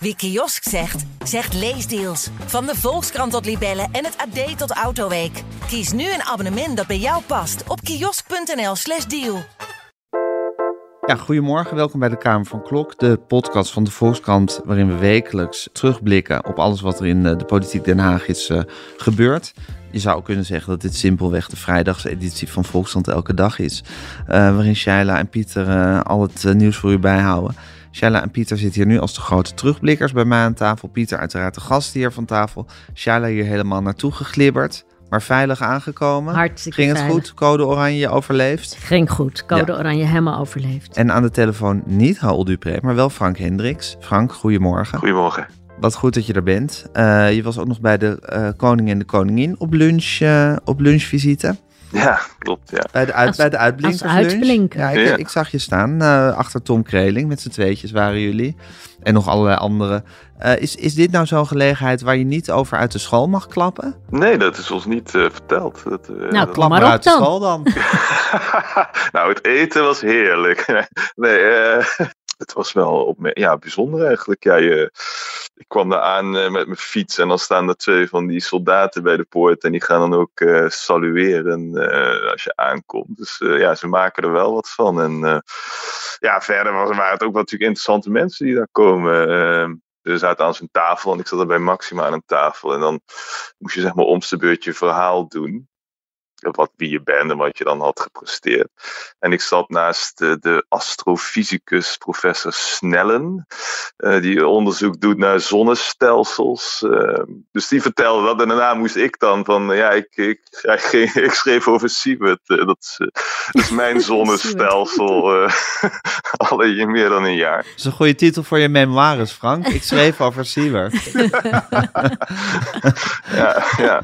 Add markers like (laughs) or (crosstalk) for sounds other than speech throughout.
Wie kiosk zegt, zegt leesdeals. Van de Volkskrant tot Libellen en het AD tot Autoweek. Kies nu een abonnement dat bij jou past op kiosk.nl/slash deal. Ja, goedemorgen, welkom bij de Kamer van Klok, de podcast van de Volkskrant, waarin we wekelijks terugblikken op alles wat er in eh, de politiek Den Haag is uh, gebeurd. Je zou kunnen zeggen dat dit simpelweg de vrijdagseditie van Volkskrant elke dag is, uh, waarin Shaila en Pieter al het nieuws voor u bijhouden. Shaila en Pieter zitten hier nu als de grote terugblikkers bij mij aan tafel. Pieter uiteraard de gast hier van tafel. Shaila hier helemaal naartoe geglibberd. Maar veilig aangekomen. Hartstikke Ging het veilig. goed? Code Oranje overleefd? Ging goed. Code Oranje helemaal overleefd. En aan de telefoon niet Raoul Dupré, maar wel Frank Hendricks. Frank, goedemorgen. Goedemorgen. Wat goed dat je er bent. Uh, je was ook nog bij de uh, koning en de koningin op, lunch, uh, op lunchvisite. Ja, klopt. Ja. Bij de, uit, Als- bij de uitblinkers als uitblinker. Ja, ik, Ja. ik zag je staan. eh, achter Tom Kreling. Met z'n tweetjes waren jullie. En nog allerlei anderen. Eh, is, is dit nou zo'n gelegenheid waar je niet over uit de school mag klappen? Nee, dat is ons niet eh, verteld. Dat, eh, Nou, dat- Klap maar uit de school dan. (laughs) nou, het eten was heerlijk. (laughs) nee, eh, het was wel ja, bijzonder eigenlijk. Ja, je, ik kwam daar aan eh, met mijn fiets en dan staan er twee van die soldaten bij de poort. En die gaan dan ook eh, salueren eh, als je aankomt. Dus ja, ze maken er wel wat van. En ja, verder was, waren het ook wel natuurlijk interessante mensen die daar komen. Eh, we zaten aan zijn tafel en ik zat er bij Maxima aan een tafel. En dan moest je zeg maar om beurt je verhaal doen. Wat, wie je bent en wat je dan had gepresteerd. En ik zat naast eh, de astrofysicus professor Snellen. eh, die onderzoek doet naar zonnestelsels. eh, dus die vertelde dat. En daarna moest ik dan van... Ja, ik, ik, ik, ging- (laughs) ik schreef over Siebert. eh, dat, is, dat is mijn (laughs) zonnestelsel. eh, (laughs) al een- meer dan een jaar. Dat is een goede titel voor je memoires, Frank. Ik schreef over Siewert. Ja, ja.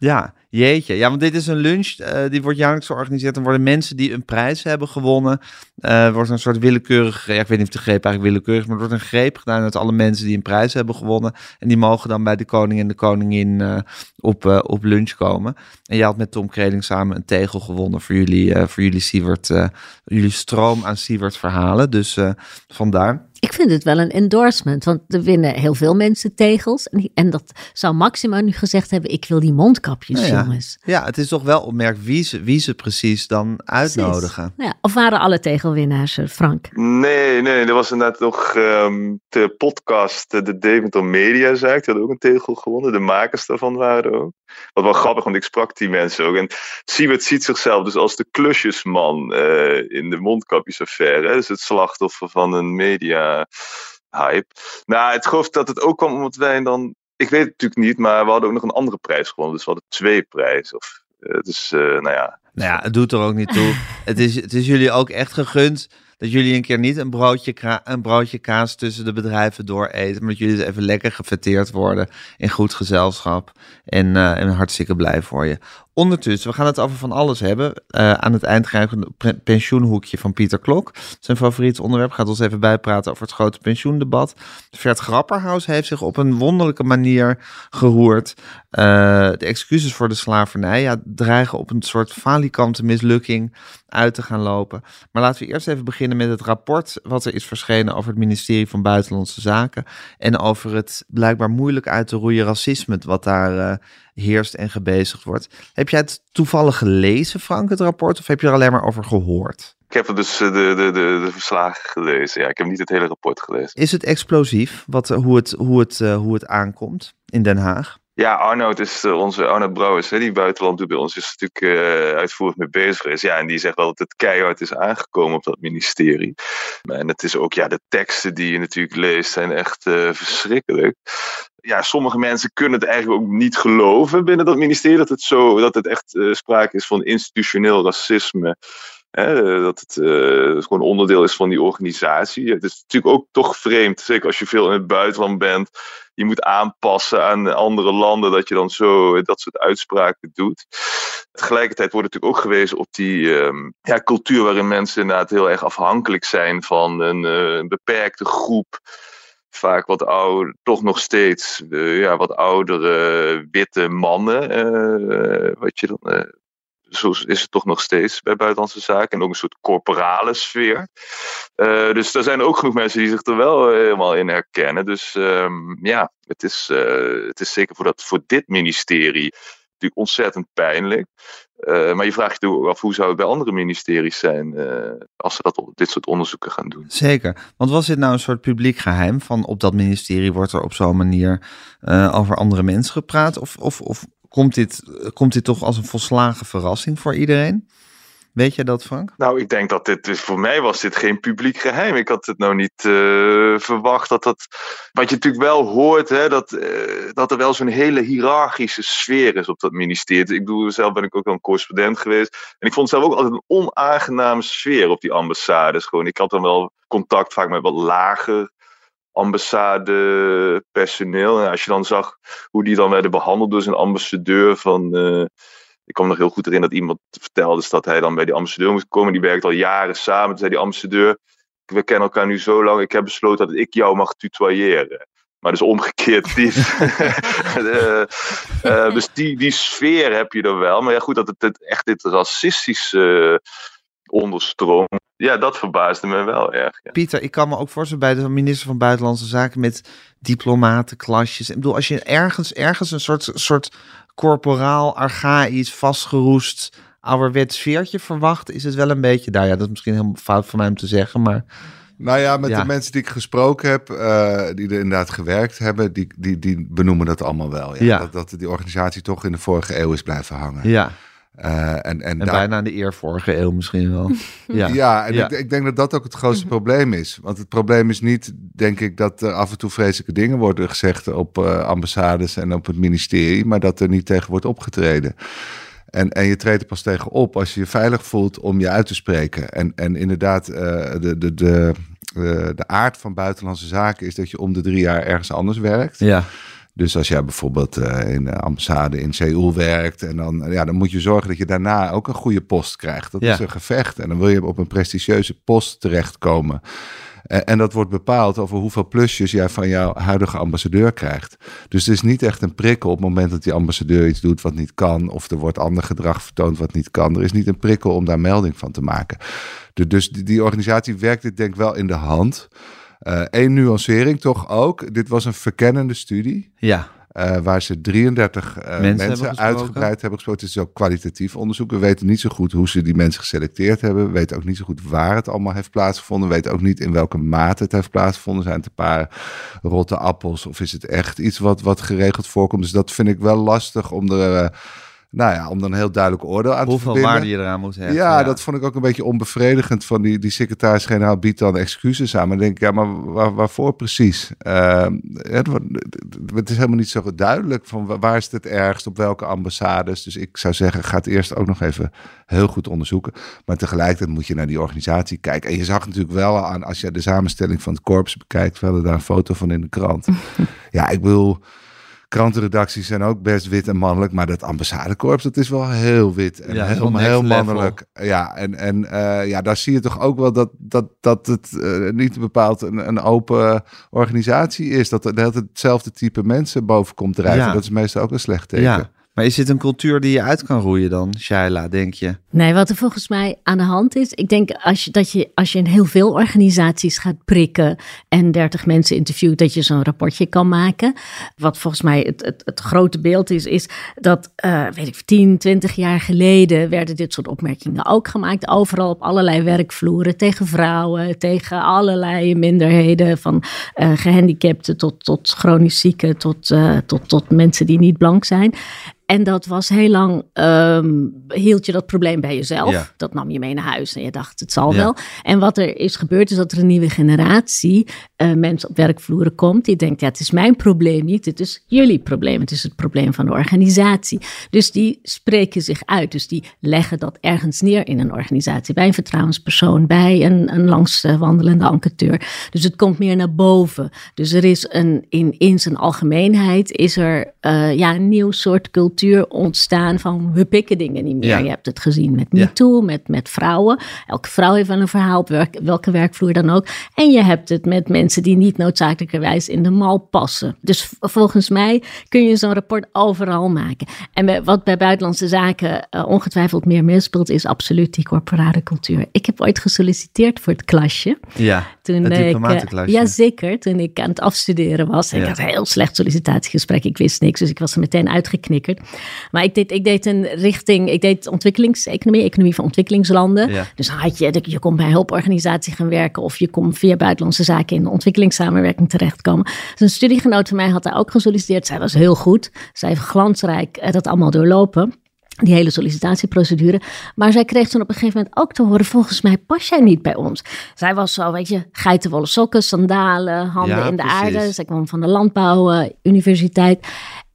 Ja, jeetje. Ja, want dit is een lunch. eh, die wordt jaarlijks georganiseerd. En worden mensen die een prijs hebben gewonnen. eh wordt een soort willekeurig. Ik weet niet of de greep eigenlijk willekeurig. Maar er wordt een greep gedaan uit alle mensen die een prijs hebben gewonnen. En die mogen dan bij de koning en de koningin eh, op, op lunch komen. En jij had met Tom Kreling samen een tegel gewonnen voor jullie, voor jullie jullie stroom aan Siewert verhalen. Dus vandaar. Ik vind het wel een endorsement, want er winnen heel veel mensen tegels. En, en dat zou Maxima nu gezegd hebben, ik wil die mondkapjes, Nou ja. jongens. Ja, het is toch wel opmerk wie ze, wie ze precies dan uitnodigen. Ja, of waren alle tegelwinnaars, eh, Frank? Nee, nee, er was inderdaad nog ehm, de podcast, eh, de Deventer Media Zaak, die hadden ook een tegel gewonnen. De makers daarvan waren ook. Wat wel grappig, want ik sprak die mensen ook. En Siewert ziet zichzelf dus als de klusjesman eh, in de mondkapjesaffaire. Dus het slachtoffer van een media hype. Nou, het geloof dat het ook kwam omdat wij dan... Ik weet het natuurlijk niet, maar we hadden ook nog een andere prijs gewonnen. Dus we hadden twee prijzen. Of, eh, dus, eh, nou ja, Nou ja, het doet er ook niet toe. (laughs) het, is, het is jullie ook echt gegund dat jullie een keer niet een broodje, een broodje kaas tussen de bedrijven door eten. Maar dat jullie even lekker gefeteerd worden in goed gezelschap. En, eh, en hartstikke blij voor je. Ondertussen, we gaan het over van alles hebben. Eh, aan het eind krijgen we pre- pensioenhoekje van Pieter Klok. Zijn favoriet onderwerp gaat ons even bijpraten over het grote pensioendebat. Vert Grapperhaus heeft zich op een wonderlijke manier geroerd. Eh, de excuses voor de slavernij ja, dreigen op een soort falikante mislukking uit te gaan lopen. Maar laten we eerst even beginnen met het rapport wat er is verschenen over het ministerie van Buitenlandse Zaken. En over het blijkbaar moeilijk uit te roeien racisme wat daar eh, heerst en gebezigd wordt. Heb jij het toevallig gelezen, Frank, het rapport? Of heb je er alleen maar over gehoord? ik heb dus eh, de, de, de, de verslagen gelezen. Ja, ik heb niet het hele rapport gelezen. Is het explosief wat, hoe, het, hoe, het, eh, hoe het aankomt in Den Haag? Ja, Arnoud is eh, onze Arnoud Brouwers, hè, die buitenland bij ons, is natuurlijk eh, uitvoerig mee bezig is. Ja, en die zegt wel dat het keihard is aangekomen op dat ministerie. En het is ook, ja, de teksten die je natuurlijk leest zijn echt eh, verschrikkelijk. Ja, sommige mensen kunnen het eigenlijk ook niet geloven binnen dat ministerie, dat het zo, dat het echt eh, sprake is van institutioneel racisme. Hè, dat het eh, gewoon onderdeel is van die organisatie. Het is natuurlijk ook toch vreemd, zeker als je veel in het buitenland bent. Je moet aanpassen aan andere landen, dat je dan zo dat soort uitspraken doet. Tegelijkertijd wordt natuurlijk ook gewezen op die ehm, ja, cultuur waarin mensen inderdaad heel erg afhankelijk zijn van een eh, beperkte groep. Vaak wat ouder, toch nog steeds eh, ja, wat oudere witte mannen. eh, wat je dan eh, zo is het toch nog steeds bij buitenlandse zaken. En ook een soort corporale sfeer. Dus er zijn ook genoeg mensen die zich er wel helemaal in herkennen. Dus um, ja, het is, het is zeker voor, dat, voor dit ministerie natuurlijk ontzettend pijnlijk. Uh, maar je vraagt je af hoe zou het bij andere ministeries zijn uh, als ze dat, dit soort onderzoeken gaan doen. Zeker. Want was dit nou een soort publiek geheim van op dat ministerie wordt er op zo'n manier uh, over andere mensen gepraat? Of, of, of komt, dit, komt dit toch als een volslagen verrassing voor iedereen? Weet jij dat, Frank? Nou, ik denk dat dit, voor mij was dit geen publiek geheim. Ik had het nou niet uh, verwacht dat dat. Wat je natuurlijk wel hoort, hè, dat, uh, dat er wel zo'n hele hiërarchische sfeer is op dat ministerie. Ik bedoel, zelf ben ik ook al een correspondent geweest. En ik vond zelf ook altijd een onaangename sfeer op die ambassades. Gewoon, ik had dan wel contact vaak met wat lager ambassadepersoneel. En als je dan zag hoe die dan werden behandeld door zijn ambassadeur van. Uh, ik me nog heel goed erin dat iemand vertelde dat hij dan bij die ambassadeur moest komen. Die werkt al jaren samen. Toen zei die ambassadeur, we kennen elkaar nu zo lang. Ik heb besloten dat ik jou mag tutoyeren. Maar dus omgekeerd dief. uh, uh, dus die, die sfeer heb je er wel. Maar ja, goed, dat het, het echt dit racistische uh, onderstroom. Ja, dat verbaasde me wel erg. Ja. Pieter, ik kan me ook voorstellen bij de minister van Buitenlandse Zaken met diplomatenklasjes. Ik bedoel, als je ergens, ergens een soort, soort corporaal, archaïs, vastgeroest, ouderwets sfeertje verwacht, is het wel een beetje daar. Ja, dat is misschien helemaal fout van mij om te zeggen, maar... Nou ja, met ja. de mensen die ik gesproken heb, uh, die er inderdaad gewerkt hebben, die, die, die benoemen dat allemaal wel. Ja. ja. Dat, dat die organisatie toch in de vorige eeuw is blijven hangen. Ja. Uh, en, en, en daar... bijna de eer vorige eeuw misschien wel. (laughs) ja, ja en ja. Ik, ik, denk dat dat ook het grootste (laughs) probleem is. Want het probleem is niet, denk ik, dat er af en toe vreselijke dingen worden gezegd op uh, ambassades en op het ministerie, maar dat er niet tegen wordt opgetreden. En, en je treedt er pas tegen op als je je veilig voelt om je uit te spreken. En, en inderdaad, uh, de, de, de, de aard van buitenlandse zaken is dat je om de drie jaar ergens anders werkt. Ja. Dus als jij bijvoorbeeld uh, in de ambassade in Seoul werkt, en dan, ja, dan moet je zorgen dat je daarna ook een goede post krijgt. Dat ja. is een gevecht. En dan wil je op een prestigieuze post terechtkomen. En, en, dat wordt bepaald over hoeveel plusjes jij van jouw huidige ambassadeur krijgt. Dus het is niet echt een prikkel op het moment dat die ambassadeur iets doet wat niet kan, of er wordt ander gedrag vertoond wat niet kan. Er is niet een prikkel om daar melding van te maken. Dus die, die organisatie werkt dit denk ik wel in de hand. Eén uh, nuancering toch ook. Dit was een verkennende studie. Ja. Uh, waar ze 33 uh, mensen, mensen hebben uitgebreid hebben gesproken. Het is ook kwalitatief onderzoek. We weten niet zo goed hoe ze die mensen geselecteerd hebben. We weten ook niet zo goed waar het allemaal heeft plaatsgevonden. We weten ook niet in welke mate het heeft plaatsgevonden. Zijn het een paar rotte appels of is het echt iets wat, wat geregeld voorkomt? Dus dat vind ik wel lastig om er... Uh, nou ja, om dan een heel duidelijk oordeel aan Hoeveel te verbinden. waarde je eraan moet hebben. Ja, ja, dat vond ik ook een beetje onbevredigend van die, die secretaris-generaal biedt dan excuses aan. Maar dan denk ik, ja, maar waar, waarvoor precies? Uh, het, het, is helemaal niet zo duidelijk van waar is het ergst, op welke ambassades. Dus ik zou zeggen, ga het eerst ook nog even heel goed onderzoeken. Maar tegelijkertijd moet je naar die organisatie kijken. En je zag natuurlijk wel aan, als je de samenstelling van het korps bekijkt, wel daar een foto van in de krant. (laughs) ja, ik bedoel krantenredacties zijn ook best wit en mannelijk, maar dat ambassadekorps, dat is wel heel wit en Ja, heel, heel level. mannelijk. Ja, en, en eh, ja, daar zie je toch ook wel dat, dat, dat het eh, niet bepaald een, een open organisatie is. Dat dat het hetzelfde type mensen boven komt drijven. Ja. Dat is meestal ook een slecht teken. Ja. Maar is dit een cultuur die je uit kan roeien dan, Shaila, denk je? Nee, wat er volgens mij aan de hand is, ik denk als je, dat je, als je in heel veel organisaties gaat prikken en 30 mensen interviewt, dat je zo'n rapportje kan maken. Wat volgens mij het, het, grote beeld is, is dat, eh, weet ik, 10, 20 jaar geleden werden dit soort opmerkingen ook gemaakt. Overal op allerlei werkvloeren, tegen vrouwen, tegen allerlei minderheden, van eh, gehandicapten tot, tot chronisch zieken, tot, eh, tot, tot mensen die niet blank zijn. En dat was heel lang, ehm, hield je dat probleem bij jezelf. Ja. Dat nam je mee naar huis en je dacht, het zal Ja. wel. En wat er is gebeurd, is dat er een nieuwe generatie eh, mensen op werkvloeren komt. Die denkt, ja, het is mijn probleem niet, het is jullie probleem. Het is het probleem van de organisatie. Dus die spreken zich uit. Dus die leggen dat ergens neer in een organisatie. Bij een vertrouwenspersoon, bij een, een langswandelende enquêteur. Dus het komt meer naar boven. Dus er is een, in, in zijn algemeenheid is er eh, ja, een nieuw soort cultuur cultuur ontstaan van we pikken dingen niet meer. Ja. Je hebt het gezien met Ja. MeToo, met, met vrouwen. Elke vrouw heeft wel een verhaal op werk- welke werkvloer dan ook. En je hebt het met mensen die niet noodzakelijkerwijs in de mal passen. Dus volgens mij kun je zo'n rapport overal maken. En wat bij buitenlandse zaken eh, ongetwijfeld meer meespeelt, is absoluut die corporate cultuur. Ik heb ooit gesolliciteerd voor het klasje. Ja, Toen het ik, eh, ja, zeker. Toen ik aan het afstuderen was. Ja. Ik had een heel slecht sollicitatiegesprek. Ik wist niks, dus ik was er meteen uitgeknikkerd. Maar ik deed, ik deed een richting, ik deed ontwikkelingseconomie, economie van ontwikkelingslanden. Ja. Dus dan had je, je kon bij een hulporganisatie gaan werken of je kon via buitenlandse zaken in de ontwikkelingssamenwerking terechtkomen. Dus een studiegenoot van mij had daar ook gesolliciteerd. Zij was heel goed. Zij heeft glansrijk eh, dat allemaal doorlopen. Die hele sollicitatieprocedure. Maar zij kreeg toen op een gegeven moment ook te horen: volgens mij pas jij niet bij ons. Zij was zo, weet je, geitenwolle sokken, sandalen, handen Ja, in de precies. aarde. Zij kwam van de landbouwuniversiteit.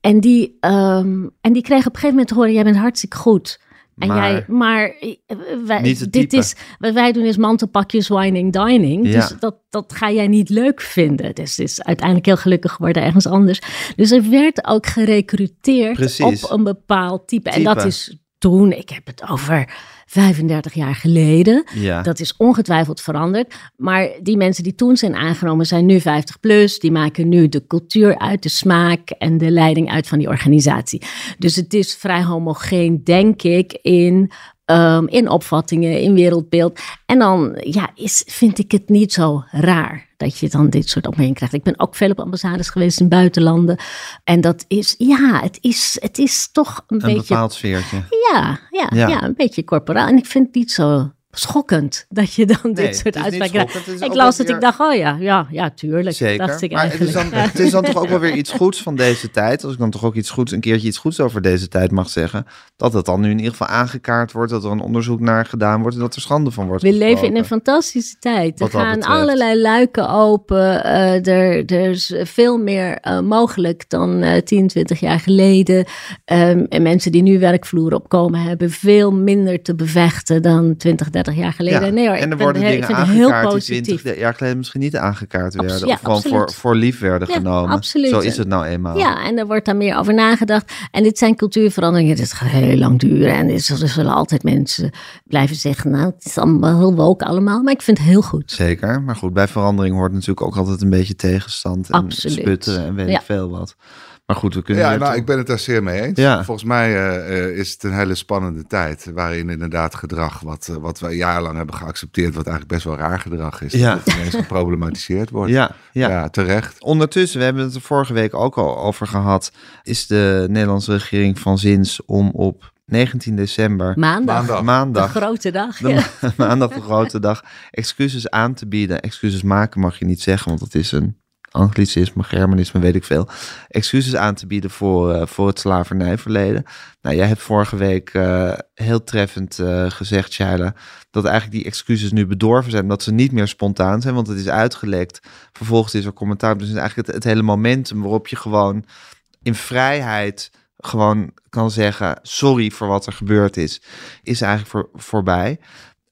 En die, ehm, en die kreeg op een gegeven moment te horen: jij bent hartstikke goed. En Maar- jij, maar eh, wij, dit type. is, wat wij doen is mantelpakjes, wining, dining. Ja. Dus dat, dat ga jij niet leuk vinden. Dus het is uiteindelijk heel gelukkig geworden ergens anders. Dus er werd ook gerecruiteerd Precies. op een bepaald type. En Type. dat is toen, ik heb het over 35 jaar geleden. Ja. Dat is ongetwijfeld veranderd. Maar die mensen die toen zijn aangenomen zijn nu 50 plus. Die maken nu de cultuur uit, de smaak en de leiding uit van die organisatie. Dus het is vrij homogeen, denk ik, in, ehm, in opvattingen, in wereldbeeld. En dan ja, is, vind ik het niet zo raar dat je dan dit soort opmerkingen krijgt. Ik ben ook veel op ambassades geweest in buitenlanden. En dat is, ja, het is, het is toch een, een beetje bepaald sfeertje. ja, ja, Ja. ja. een beetje corporaal. En ik vind het niet zo schokkend dat je dan Nee, dit soort uitspraken krijgt. Ik las het, ik dacht, oh ja, ja, ja, tuurlijk. Zeker. Dacht ik maar het is, dan, het is dan toch ook wel weer (laughs) iets goeds van deze tijd. Als ik dan toch ook iets goeds, een keertje iets goeds over deze tijd mag zeggen. Dat het dan nu in ieder geval aangekaart wordt. Dat er een onderzoek naar gedaan wordt. En dat er schande van wordt We leven in een fantastische tijd. Er Wat gaan allerlei luiken open. Eh, er, er is veel meer eh, mogelijk dan eh 10, 20 jaar geleden. Ehm, en mensen die nu werkvloeren opkomen hebben veel minder te bevechten dan 20, 30 jaar geleden. Ja, Nee hoor, en er worden dingen aangekaart die positief. 20 jaar geleden misschien niet aangekaart Abs- werden. ja, of gewoon voor, absoluut. voor lief werden Ja, genomen. absoluut. Zo is het nou eenmaal. Ja, en er wordt daar meer over nagedacht. En dit zijn cultuurveranderingen. Dit gaat heel lang duren. En er zullen- er zullen altijd mensen blijven zeggen... nou, het is allemaal heel woke allemaal. Maar ik vind het heel goed. Zeker, maar goed, bij verandering hoort natuurlijk ook altijd een beetje tegenstand en Absoluut. sputteren en weet ik veel wat. Maar goed, we kunnen Ja, nou, toch- ik ben het daar zeer mee eens. Ja. Volgens mij eh, eh, is het een hele spannende tijd. Waarin inderdaad gedrag wat, eh, wat we jarenlang hebben geaccepteerd. wat eigenlijk best wel raar gedrag is. Ja. Dat het ineens geproblematiseerd wordt. Ja, ja. ja, terecht. Ondertussen, we hebben het er vorige week ook al over gehad, is de Nederlandse regering van zins om op 19 december, Maandag, Maandag. de grote dag. de ja. (laughs) maandag de grote dag, excuses aan te bieden. Excuses maken mag je niet zeggen, want dat is een anglicisme, germanisme, weet ik veel. Excuses aan te bieden voor, eh, voor het slavernijverleden. Nou, jij hebt vorige week eh, heel treffend eh, gezegd, Shaila, dat eigenlijk die excuses nu bedorven zijn, dat ze niet meer spontaan zijn, want het is uitgelekt. Vervolgens is er commentaar. Dus eigenlijk het, het hele momentum waarop je gewoon in vrijheid gewoon kan zeggen: sorry voor wat er gebeurd is, is eigenlijk voor, voorbij.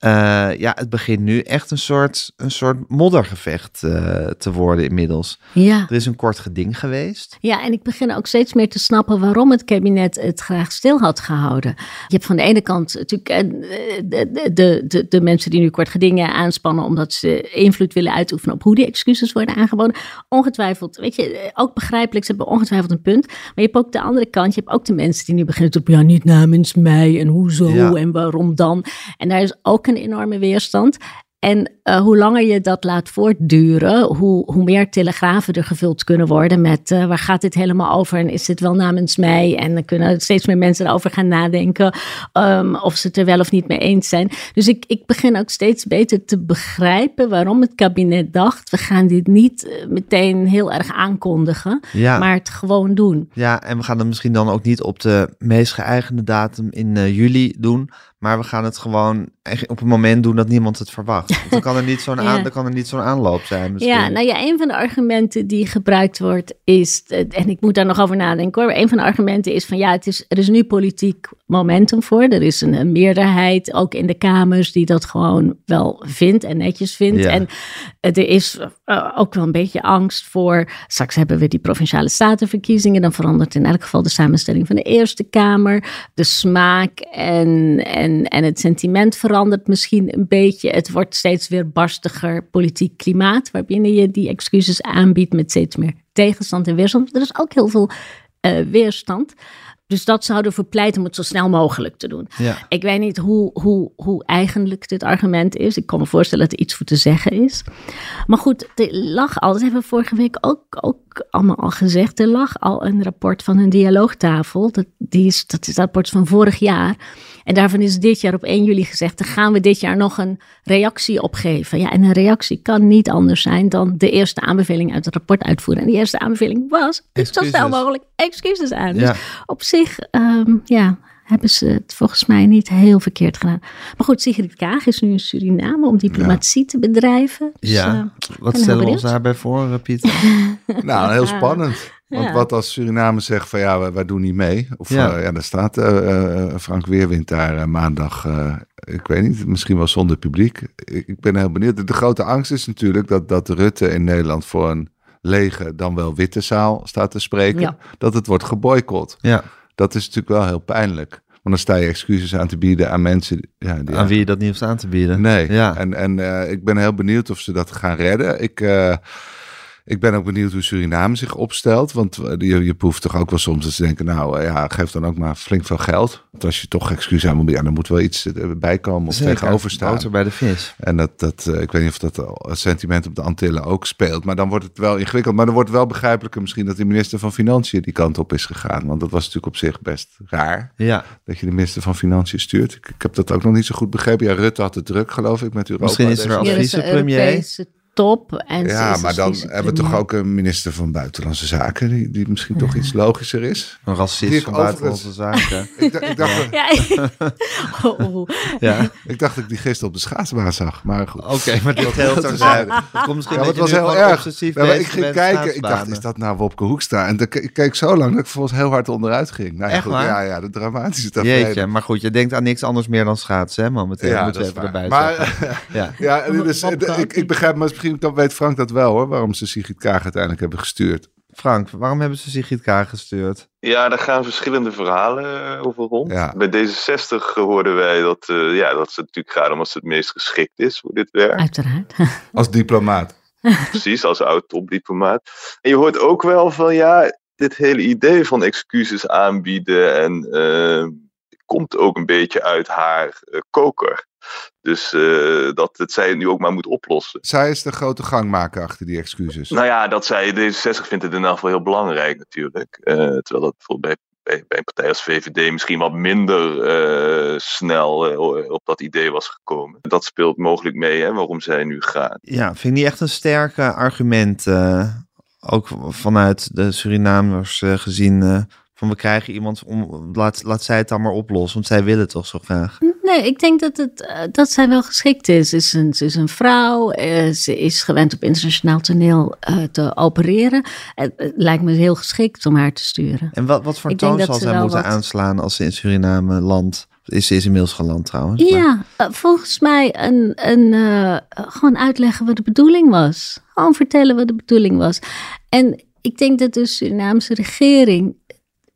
Eh, ja, het begint nu echt een soort, een soort moddergevecht eh, te worden inmiddels. Ja. Er is een kort geding geweest. ja, en ik begin ook steeds meer te snappen waarom het kabinet het graag stil had gehouden. Je hebt van de ene kant natuurlijk eh, de, de, de, de mensen die nu kort gedingen aanspannen omdat ze invloed willen uitoefenen op hoe die excuses worden aangeboden. Ongetwijfeld, weet je, ook begrijpelijk, ze hebben ongetwijfeld een punt. Maar je hebt ook de andere kant, je hebt ook de mensen die nu beginnen te ja, niet namens mij en hoezo Ja. en waarom dan. En daar is ook een enorme weerstand. En eh, hoe langer je dat laat voortduren, hoe, hoe meer telegrafen er gevuld kunnen worden met eh, waar gaat dit helemaal over en is dit wel namens mij? En dan kunnen steeds meer mensen erover gaan nadenken ehm, of ze het er wel of niet mee eens zijn. Dus ik, ik begin ook steeds beter te begrijpen waarom het kabinet dacht, we gaan dit niet eh, meteen heel erg aankondigen, Ja. maar het gewoon doen. Ja, en we gaan het misschien dan ook niet op de meest geëigende datum in juli doen. Maar we gaan het gewoon op een moment doen dat niemand het verwacht. Dan kan er niet zo'n (laughs) Ja. aan, dan kan er niet zo'n aanloop zijn. Misschien. Ja, nou ja, een van de argumenten die gebruikt wordt is, eh, en ik moet daar nog over nadenken hoor, maar een van de argumenten is van ja, het is, er is nu politiek momentum voor. Er is een, een meerderheid, ook in de Kamers, die dat gewoon wel vindt en netjes vindt. Ja. En eh, er is eh, ook wel een beetje angst voor, straks hebben we die provinciale statenverkiezingen, dan verandert in elk geval de samenstelling van de Eerste Kamer. De smaak en, en, en het sentiment verandert misschien een beetje. Het wordt steeds weer barstiger politiek klimaat, waarbinnen je die excuses aanbiedt met steeds meer tegenstand en weerstand. Er is ook heel veel eh, weerstand. Dus dat zou ervoor pleiten om het zo snel mogelijk te doen. Ja. Ik weet niet hoe, hoe, hoe eigenlijk dit argument is. Ik kan me voorstellen dat er iets voor te zeggen is. Maar goed, er lag al, dat hebben we vorige week ook, ook allemaal al gezegd. Er lag al een rapport van een dialoogtafel. Dat, die is, dat is het rapport van vorig jaar. En daarvan is dit jaar op 1 juli gezegd, dan gaan we dit jaar nog een reactie opgeven. Ja, en een reactie kan niet anders zijn dan de eerste aanbeveling uit het rapport uitvoeren. En die eerste aanbeveling was, zo snel mogelijk excuses aan. Ja. Dus op zich, ehm, ja, hebben ze het volgens mij niet heel verkeerd gedaan. Maar goed, Sigrid Kaag is nu in Suriname om diplomatie te bedrijven. Dus, Ja, eh, wat stellen we ons daarbij voor, eh, Pieter? (laughs) Nou, heel spannend. Want Ja. wat als Suriname zegt van ja, wij, wij doen niet mee. Of Ja. ja daar staat eh, eh, Frank Weerwind daar eh, maandag. eh, ik weet niet, misschien wel zonder publiek. Ik, ik ben heel benieuwd. De grote angst is natuurlijk dat, dat Rutte in Nederland voor een lege, dan wel witte zaal staat te spreken. Ja. Dat het wordt geboycott. Ja, Dat is natuurlijk wel heel pijnlijk. Want dan sta je excuses aan te bieden aan mensen. Ja, die aan wie je dat niet hoeft aan te bieden. Nee, Ja. en, en eh, ik ben heel benieuwd of ze dat gaan redden. Ik, eh, ik ben ook benieuwd hoe Suriname zich opstelt. Want eh, je, je proeft toch ook wel soms dat ze denken... nou eh, ja, geef dan ook maar flink veel geld. Want als je toch excuus aan moet ja, dan moet wel iets eh, bij komen of Zeker. tegenover staan. Boter bij de vis. En dat, dat, eh, ik weet niet of dat sentiment op de Antillen ook speelt. Maar dan wordt het wel ingewikkeld. Maar dan wordt het wel begrijpelijker misschien... dat de minister van Financiën die kant op is gegaan. Want dat was natuurlijk op zich best raar Ja, dat je de minister van Financiën stuurt. Ik, ik heb dat ook nog niet zo goed begrepen. Ja, Rutte had het druk, geloof ik, met Europa. Misschien is er deze al Dat top. En Ja, maar dus dan hebben we toch ook een minister van Buitenlandse Zaken, die, die misschien toch iets logischer is. een Die racist van buitenlandse zaken. (laughs) Ik, dacht- ik, dacht, Ja, (laughs) oh, oh. Ja, ik dacht dat ik die gisteren op de schaatsbaan zag, maar goed. oké, maar dit heel terzijde. Dat komt misschien Ja, dat het was heel erg. obsessief Ja, maar ik ging kijken, ik dacht, is dat nou Wopke Hoekstra? En dan ke- ik keek zo lang dat ik volgens heel hard onderuit ging. Nou, ja, Echt goed, waar? Ja, ja, de dramatische tafereel. Jeetje, maar goed, je denkt aan niks anders meer dan schaatsen, hè, momenteel. Ja, moeten we dat even is erbij waar. zeggen. Maar, (laughs) Ja. ja, en dus, ik, begrijp, maar misschien dan weet Frank dat wel hoor, waarom ze Sigrid Kaag uiteindelijk hebben gestuurd. Frank, waarom hebben ze Sigrid Kaag gestuurd? Ja, daar gaan verschillende verhalen eh, over rond. Ja. Bij D66 hoorden wij dat, eh, ja, dat ze natuurlijk gaat omdat ze het meest geschikt is voor dit werk. Uiteraard. (laughs) Als diplomaat. Precies, als oud-topdiplomaat. En je hoort ook wel van, ja, dit hele idee van excuses aanbieden en eh, komt ook een beetje uit haar koker. Dus eh, dat het zij het nu ook maar moet oplossen. Zij is de grote gangmaker achter die excuses. Nou ja, dat zij, D66 vindt het in elk geval heel belangrijk natuurlijk. Eh, terwijl dat bijvoorbeeld bij, bij, bij een partij als VVD misschien wat minder eh, snel op dat idee was gekomen. Dat speelt mogelijk mee hè, waarom zij nu gaat. Ja, vind ik niet echt een sterke argument. ook vanuit de Surinamers eh, gezien. Van we krijgen iemand om. Laat, laat zij het dan maar oplossen. Want zij willen het toch zo graag. Nee, ik denk dat, het, eh, dat zij wel geschikt is. Ze is een, ze is een vrouw. eh, ze is gewend op internationaal toneel eh, te opereren. Het, lijkt me heel geschikt om haar te sturen. En wat, wat voor Ik toon zal ze zij moeten wat- aanslaan als ze in Suriname landt? Is ze is inmiddels geland trouwens. Ja, volgens mij een, een, gewoon uitleggen wat de bedoeling was. Gewoon vertellen wat de bedoeling was. En ik denk dat de Surinaamse regering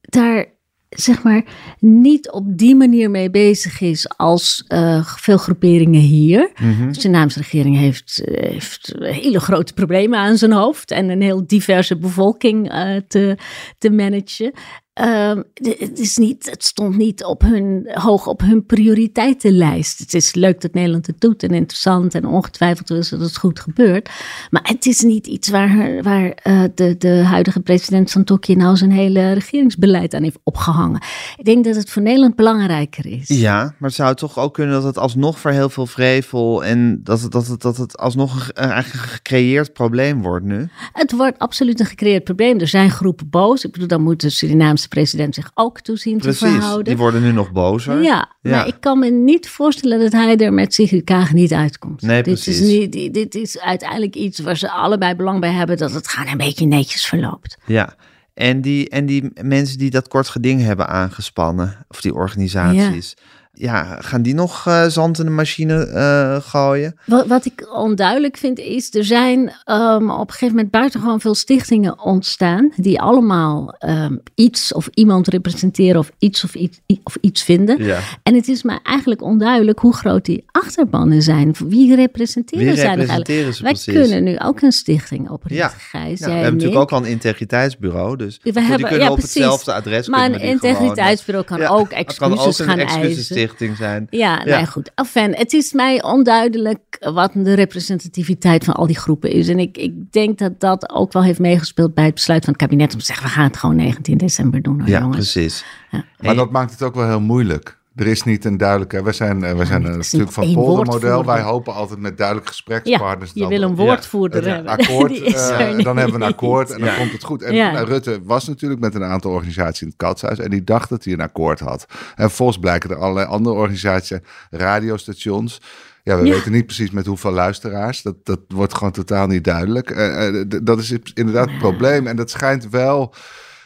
daar zeg maar niet op die manier mee bezig is als eh, veel groeperingen hier. Mhm. De Surinaamse regering heeft, heeft hele grote problemen aan zijn hoofd en een heel diverse bevolking eh, te, te managen. Ehm, het, is niet, het stond niet op hun, hoog op hun prioriteitenlijst. Het is leuk dat Nederland het doet en interessant en ongetwijfeld is dat het goed gebeurt. Maar het is niet iets waar, waar eh, de, de huidige president Santokki nou zijn hele regeringsbeleid aan heeft opgehangen. Ik denk dat het voor Nederland belangrijker is. Ja, maar het zou toch ook kunnen dat het alsnog voor heel veel vrevel en dat het, dat het, dat het alsnog een, een eigenlijk gecreëerd probleem wordt nu. Het wordt absoluut een gecreëerd probleem. Er zijn groepen boos. Ik bedoel, dan moet de Surinaamse minister-president zich ook toe zien te verhouden. die worden nu nog bozer. Ja, Ja. maar ik kan me niet voorstellen dat hij er met Sigrid Kaag niet uitkomt. Nee, dit is, precies. niet, dit, dit is uiteindelijk iets waar ze allebei belang bij hebben dat het gewoon een beetje netjes verloopt. Ja. En die, en die mensen die dat kort geding hebben aangespannen, of die organisaties, ja, gaan die nog eh, zand in de machine eh, gooien? Wat, wat ik onduidelijk vind is, er zijn ehm, op een gegeven moment buitengewoon veel stichtingen ontstaan die allemaal ehm, iets of iemand representeren of iets of iets, of iets vinden. Ja. En het is maar eigenlijk onduidelijk hoe groot die achterbannen zijn. Wie representeren Wie zij representeren ze Wij precies? kunnen nu ook een stichting oprichten, Ja. Gijs. Ja, we en hebben natuurlijk ook al een integriteitsbureau, dus We hebben- die kunnen ja, op precies. hetzelfde adres Maar een gewoon- integriteitsbureau kan Ja, ook het kan ook excuses gaan eisen. Zijn. Ja, Ja. nee, goed. Enfin, het is mij onduidelijk wat de representativiteit van al die groepen is. En ik, ik denk dat dat ook wel heeft meegespeeld bij het besluit van het kabinet om te zeggen, we gaan het gewoon 19 december doen, hoor, Ja, jongens. precies. Ja. Maar dat maakt het ook wel heel moeilijk. Er is niet een duidelijke. We zijn, eh, we zijn is natuurlijk van poldermodel. Wij hopen altijd met duidelijk Ja, gesprekspartners. je dan wil een woordvoerder Ja, hebben. akkoord. (laughs) Die is eh, dan hebben we een akkoord en dan Ja. komt het goed. En Ja. nou, Rutte was natuurlijk met een aantal organisaties in het katshuis. En die dacht dat hij een akkoord had. En volgens blijken er allerlei andere organisaties, radiostations. Ja, we Ja. weten niet precies met hoeveel luisteraars. Dat, dat wordt gewoon totaal niet duidelijk. Eh, eh, dat is inderdaad het probleem. En dat schijnt wel,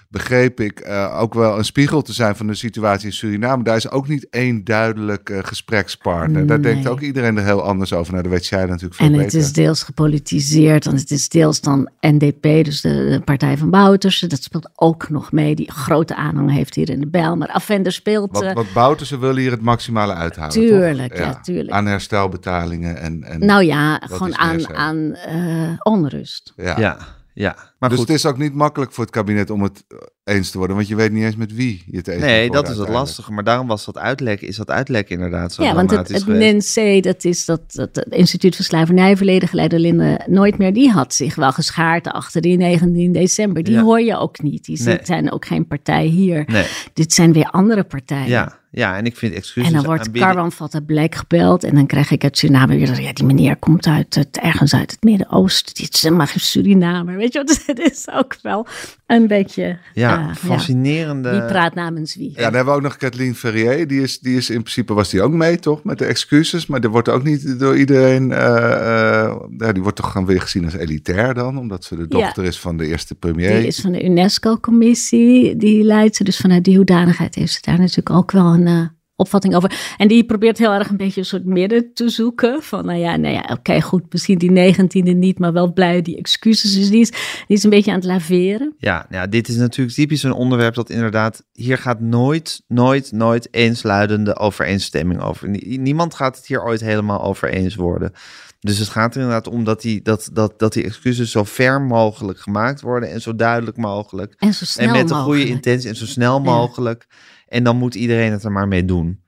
begreep ik, eh, ook wel een spiegel te zijn van de situatie in Suriname. Daar is ook niet één duidelijk eh, gesprekspartner. Daar denkt ook iedereen er heel anders over. Nou, dat weet jij natuurlijk veel En het beter. is deels gepolitiseerd, want het is deels dan NDP, dus de, de Partij van Bouterse. Dat speelt ook nog mee, die grote aanhang heeft hier in de Bijl. Maar Afender er speelt... Wat, eh, wat Boutersen willen hier het maximale uithalen. Tuurlijk, ja, tuurlijk. Aan herstelbetalingen en. en nou ja, gewoon aan, aan eh, onrust. ja. Ja, ja. Maar dus goed, het is ook niet makkelijk voor het kabinet om het eh, eens te worden, want je weet niet eens met wie je het eens nee, dat is het lastige. Maar daarom was dat uitlek, is dat uitlek inderdaad zo Ja, want het, het. NNC, dat is dat, dat, het Instituut voor Slavernijverleden, geleid door Linde Nooit meer, die had zich wel geschaard achter die 19 december. Die Ja. hoor je ook niet. Die Nee. zijn ook geen partij hier. Nee, Dit zijn weer andere partijen. ja, ja, en ik vind excuses En dan wordt aanbieden- Karwan Black gebeld. En dan krijg ik uit Suriname weer. Ja, die meneer komt uit het, ergens uit het Midden-Oosten. Die is maar geen Surinamer. Weet je wat? (laughs) Het is ook wel een beetje. Ja, fascinerende... Wie praat namens wie? Ja, dan hebben we ook nog Kathleen Ferrier. Die is, die is in principe was die ook mee, toch? Met de excuses. Maar er wordt ook niet door iedereen. eh, eh, ja, die wordt toch gewoon weer gezien als elitair dan, omdat ze de Ja. dochter is van de eerste premier. Die is van de UNESCO-commissie. Die leidt ze. Dus vanuit die hoedanigheid heeft ze daar natuurlijk ook wel een eh, opvatting over. En die probeert heel erg een beetje een soort midden te zoeken. Van nou ja, nou ja oké, goed. Misschien die negentiende niet, maar wel blij die excuses. Dus die is, die is een beetje aan het laveren. Ja, nou ja, dit is natuurlijk typisch een onderwerp dat inderdaad... Hier gaat nooit, nooit, nooit eensluidende overeenstemming over. Nie- Niemand gaat het hier ooit helemaal over eens worden. Dus het gaat er inderdaad om dat die, dat, dat, dat die excuses zo ver mogelijk gemaakt worden... en zo duidelijk mogelijk. En zo snel en met mogelijk. goede intentie en zo snel mogelijk. En dan moet iedereen het er maar mee doen.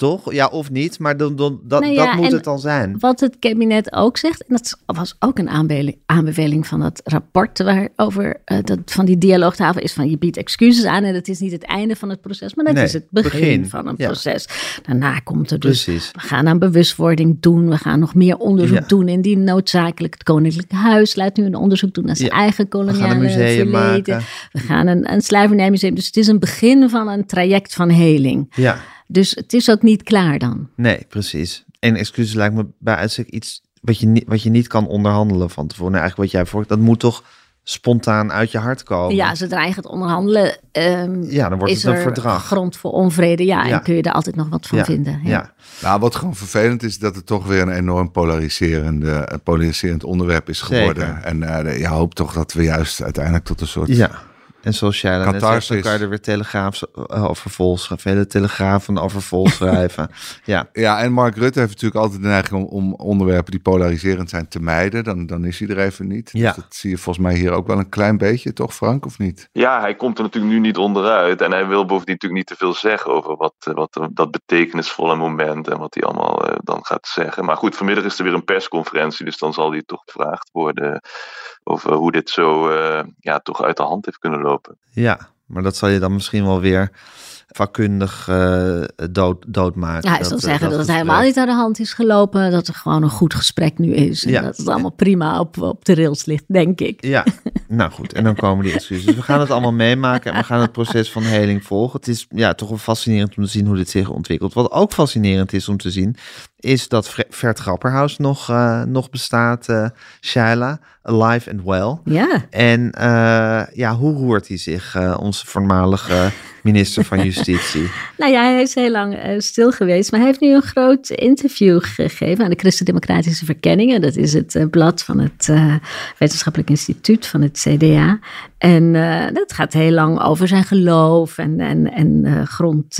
Toch? Ja, of niet, maar dan, dan, dat, Nou ja, dat moet het dan zijn. Wat het kabinet ook zegt, en dat was ook een aanbeveling, aanbeveling van dat rapport waarover uh, dat, van die dialoogtafel is van je biedt excuses aan en dat is niet het einde van het proces, maar dat Nee, is het begin, begin, van een ja. proces. Daarna komt er dus, Precies. we gaan aan bewustwording doen, we gaan nog meer onderzoek Ja. doen indien noodzakelijk. Het Koninklijke Huis laat nu een onderzoek doen naar zijn eigen We koloniale museum verleden. maken. We gaan een, een slavernijmuseum, dus het is een begin van een traject van heling. Ja, Dus het is ook niet klaar dan. nee, precies. En excuses lijkt me bij uitstek iets wat je, niet, wat je niet kan onderhandelen van tevoren. Nou, eigenlijk wat jij voor, dat moet toch spontaan uit je hart komen. Ja, zodra je gaat onderhandelen, ehm, Ja, dan wordt is het een er verdrag. grond voor onvrede. Ja, Ja. en kun je er altijd nog wat van ja. vinden. Ja. Nou, wat gewoon vervelend is, dat het toch weer een enorm polariserende, polariserend onderwerp is geworden. Zeker. En eh, je hoopt toch dat we juist uiteindelijk tot een soort ja. En zoals jij dan net zegt, dan kan je er weer telegraaf eh, over vol schrijven. Vele telegrafen over vol schrijven. (laughs) ja, Ja, en Mark Rutte heeft natuurlijk altijd de neiging om, om onderwerpen die polariserend zijn te mijden. Dan, dan is hij er even niet. Ja. Dus dat zie je volgens mij hier ook wel een klein beetje, toch Frank, of niet? Ja, hij komt er natuurlijk nu niet onderuit. En hij wil bovendien natuurlijk niet te veel zeggen over wat, eh, wat eh, dat betekenisvolle moment en wat hij allemaal dan gaat zeggen. Maar goed, vanmiddag is er weer een persconferentie, dus dan zal hij toch gevraagd worden over hoe dit zo eh, ja, toch uit de hand heeft kunnen lopen. ja, maar dat zal je dan misschien wel weer vakkundig uh, dood, doodmaken. Ja, hij zal zeggen dat, dat het helemaal niet aan de hand is gelopen. Dat er gewoon een goed gesprek nu is. En ja. dat het allemaal prima op, op de rails ligt, denk ik. Ja, nou goed. En dan komen die excuses. Dus we gaan het allemaal meemaken en we gaan het proces van heling volgen. Het is ja, toch wel fascinerend om te zien hoe dit zich ontwikkelt. Wat ook fascinerend is om te zien, is dat Vert Grapperhaus nog, uh, nog bestaat, uh, Shaila, alive and well. Ja. En uh, ja, hoe roert hij zich, onze voormalige (laughs) minister van Justitie? nou ja, hij is heel lang stil geweest, maar hij heeft nu een groot interview gegeven aan de Christen-Democratische Verkenningen. Dat is het blad van het Wetenschappelijk Instituut van het CDA. En dat gaat heel lang over zijn geloof en, en, en grond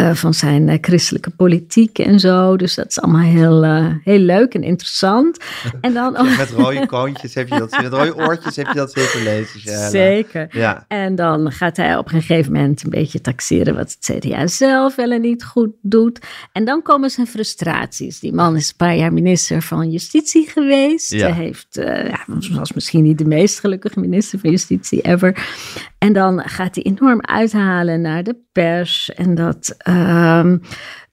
uh, van zijn uh, christelijke politiek en zo. Dus dat is allemaal heel, uh, heel leuk en interessant. (laughs) En dan, ja, met rode (laughs) koontjes heb je dat, met rode oortjes heb je dat zitten lezen. Zeker. Ja. En dan gaat hij op een gegeven moment een beetje taxeren wat het CDA zelf wel en niet goed doet. En dan komen zijn frustraties. Die man is een paar jaar minister van Justitie geweest. Ja. Hij heeft, ja, was misschien niet de meest gelukkige minister van Justitie ever. En dan gaat hij enorm uithalen naar de pers en dat Um,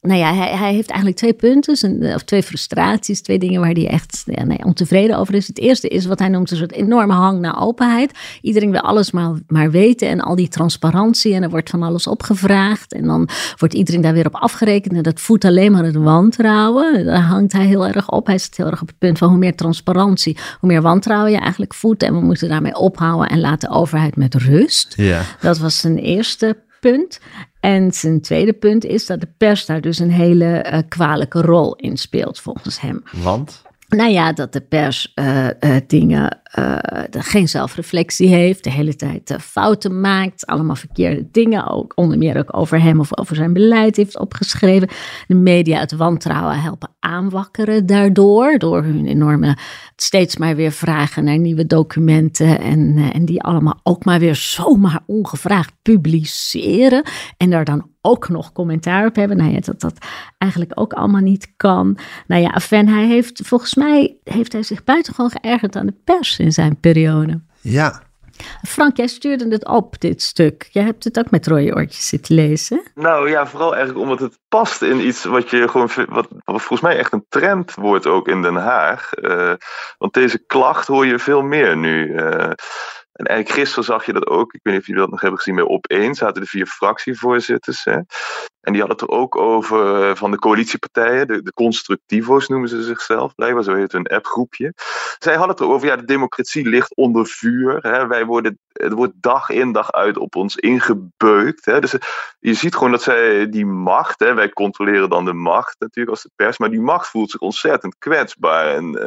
nou ja, hij, hij, heeft eigenlijk twee punten, of twee frustraties, twee dingen waar hij echt ja, nee, ontevreden over is. Het eerste is wat hij noemt een soort enorme hang naar openheid. Iedereen wil alles maar, maar weten en al die transparantie en er wordt van alles opgevraagd en dan wordt iedereen daar weer op afgerekend en dat voedt alleen maar het wantrouwen. Daar hangt hij heel erg op. Hij zit heel erg op het punt van hoe meer transparantie, hoe meer wantrouwen je eigenlijk voedt en we moeten daarmee ophouden en laten de overheid met rust. Ja. Dat was zijn eerste punt. En zijn tweede punt is dat de pers daar dus een hele uh, kwalijke rol in speelt, volgens hem. Want? Nou ja, dat de pers uh, uh, dingen uh, geen zelfreflectie heeft, de hele tijd fouten maakt, allemaal verkeerde dingen, ook onder meer ook over hem of over zijn beleid heeft opgeschreven. De media het wantrouwen helpen aanwakkeren daardoor, door hun enorme steeds maar weer vragen naar nieuwe documenten en, en die allemaal ook maar weer zomaar ongevraagd publiceren en daar dan ook nog commentaar op hebben. Nou ja, dat dat eigenlijk ook allemaal niet kan. Nou ja, Van, hij heeft volgens mij heeft hij zich buitengewoon geërgerd aan de pers in zijn periode. Ja. Frank, jij stuurde het op, dit stuk. Jij hebt het ook met rode oortjes zitten lezen. Nou ja, vooral eigenlijk omdat het past in iets wat je gewoon, wat, wat volgens mij echt een trend wordt ook in Den Haag. Uh, want deze klacht hoor je veel meer nu. Uh, en eigenlijk gisteren zag je dat ook. Ik weet niet of jullie dat nog hebben gezien bij Op1. Zaten de vier fractievoorzitters. Hè? En die hadden het er ook over eh, van de coalitiepartijen. De, constructivo's noemen ze zichzelf. Blijkbaar zo heet hun appgroepje. Zij hadden het erover, ja, de democratie ligt onder vuur. Hè? Wij worden, het wordt dag in dag uit op ons ingebeukt. Hè? Dus je ziet gewoon dat zij die macht, hè? wij controleren dan de macht natuurlijk als de pers. Maar die macht voelt zich ontzettend kwetsbaar. En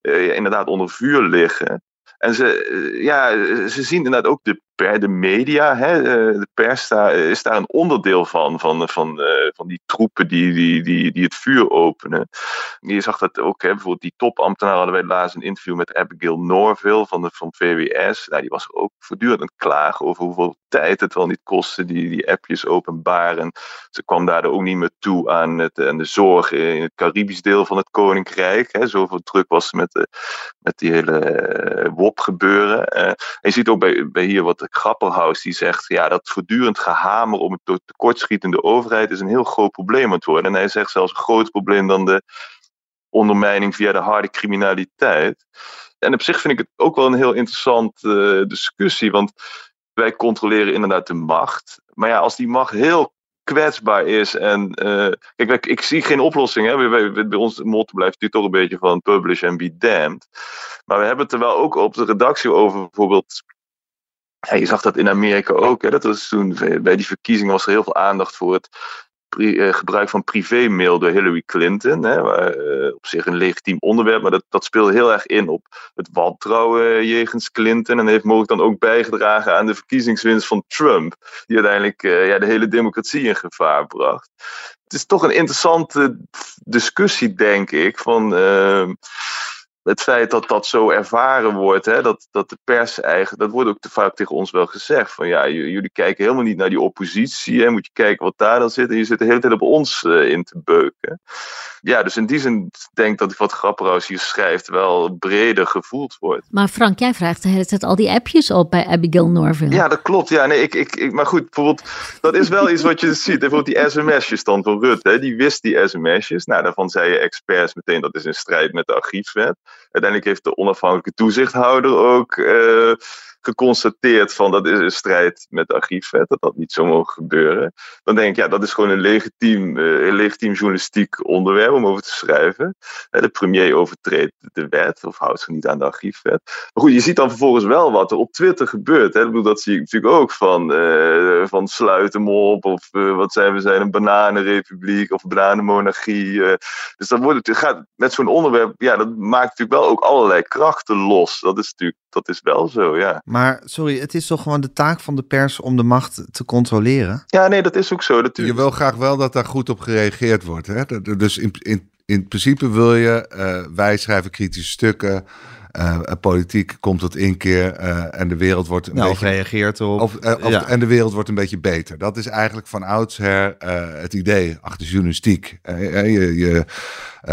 uh, inderdaad onder vuur liggen. En ze, eh, ja, ze zien inderdaad ook de de media. Hè, eh, de pers daar, is daar een onderdeel van, van, van, eh, van die troepen die, die, die, die het vuur openen. Je zag dat ook, hè, bijvoorbeeld die topambtenaar hadden wij laatst een interview met Abigail Norville van, de, van VWS. Nou, die was ook voortdurend aan klagen over hoeveel tijd het wel niet kostte, die, die appjes openbaren. Ze kwam daardoor ook niet meer toe aan, het, aan de zorg in het Caribisch deel van het Koninkrijk. Hè. Zoveel druk was met, met die hele WOP gebeuren. en je ziet ook bij, bij hier wat Grapperhaus die zegt, ja, dat voortdurend gehamer om het tekortschietende overheid is een heel groot probleem aan het worden. En hij zegt zelfs een groter probleem dan de ondermijning via de harde criminaliteit. En op zich vind ik het ook wel een heel interessante uh, discussie, want wij controleren inderdaad de macht. Maar ja, als die macht heel kwetsbaar is. En uh, kijk, ik, zie geen oplossing. Hè. Bij, bij, bij ons motto blijft natuurlijk toch een beetje van publish and be damned. Maar we hebben het er wel ook op de redactie over bijvoorbeeld je zag dat in Amerika ook. Hè. Dat was toen, bij die verkiezingen was er heel veel aandacht voor het eh, gebruik van privémail door Hillary Clinton. Hè, uh, op zich een legitiem onderwerp, maar dat, dat speelde heel erg in op het wantrouwen jegens Clinton. En heeft mogelijk dan ook bijgedragen aan de verkiezingswinst van Trump, die uiteindelijk uh, ja, de hele democratie in gevaar bracht. Het is toch een interessante discussie, denk ik, van het feit dat dat zo ervaren wordt, hè, dat, dat de pers eigenlijk, dat wordt ook te vaak tegen ons wel gezegd. Van ja, jullie kijken helemaal niet naar die oppositie. Hè, moet je kijken wat daar dan zit. En je zit de hele tijd op ons uh, in te beuken. Ja, dus in die zin denk ik dat wat Grapperhaus hier schrijft wel breder gevoeld wordt. Maar Frank, jij vraagt de hele tijd al die appjes op bij Abigail Norville. Ja, dat klopt. Ja, nee, ik, ik, ik, maar goed, bijvoorbeeld, dat is wel iets wat je ziet. Bijvoorbeeld die sms'jes dan van Rutte, die wist die sms'jes. Nou, daarvan zei je experts meteen dat is in strijd met de archiefwet. Uiteindelijk heeft de onafhankelijke toezichthouder ook uh, geconstateerd van dat is een strijd met de archiefwet, dat dat niet zo mogen gebeuren. Dan denk ik, ja, dat is gewoon een legitiem, uh, journalistiek onderwerp om over te schrijven. De premier overtreedt de wet of houdt zich niet aan de archiefwet. Maar goed, je ziet dan vervolgens wel wat er op Twitter gebeurt. Hè. Ik bedoel, dat zie ik natuurlijk ook van, uh, van sluit hem op of wat zijn we zijn, een bananenrepubliek of bananenmonarchie. dus dat wordt, het gaat met zo'n onderwerp, ja, dat maakt natuurlijk wel ook allerlei krachten los. Dat is natuurlijk, dat is wel zo, ja. Maar sorry, het is toch gewoon de taak van de pers om de macht te controleren? Ja, nee, dat is ook zo. Natuurlijk. Je wil graag wel dat daar goed op gereageerd wordt. Hè? Dus in, in, in principe wil je, uh, wij schrijven kritische stukken. Uh, politiek komt tot inkeer uh, en de wereld wordt een nou, beetje... Of reageert erop. Of, uh, of, ja. En de wereld wordt een beetje beter. Dat is eigenlijk van oudsher het idee achter journalistiek. je je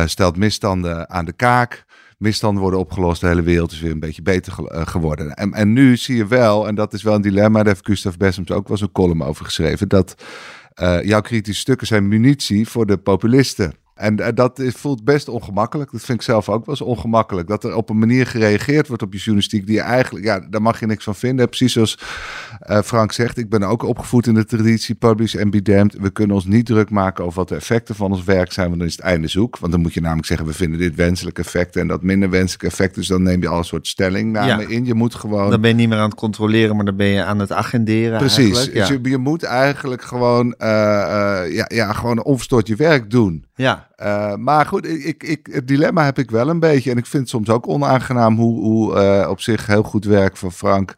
stelt misstanden aan de kaak misstanden worden opgelost. De hele wereld is weer een beetje beter ge uh, geworden. En, en nu zie je wel, en dat is wel een dilemma, daar heeft Gustav Bessems ook wel eens een column over geschreven, dat uh, jouw kritische stukken zijn munitie voor de populisten. En uh, dat is, voelt best ongemakkelijk. Dat vind ik zelf ook wel eens ongemakkelijk. Dat er op een manier gereageerd wordt op je journalistiek die je eigenlijk, ja, daar mag je niks van vinden. Precies zoals uh, Frank zegt, ik ben ook opgevoed in de traditie publish and be damned. We kunnen ons niet druk maken over wat de effecten van ons werk zijn, want dan is het einde zoek. Want dan moet je namelijk zeggen, we vinden dit wenselijke effecten en dat minder wenselijke effecten. Dus dan neem je al een soort stellingname ja. in. Je moet gewoon... Dan ben je niet meer aan het controleren, maar dan ben je aan het agenderen Precies. Ja. Dus je, je, moet eigenlijk gewoon, uh, ja, ja, gewoon onverstoord je werk doen. Ja. Uh, maar goed, ik, ik, het dilemma heb ik wel een beetje. En ik vind het soms ook onaangenaam hoe, hoe uh, op zich heel goed werk van Frank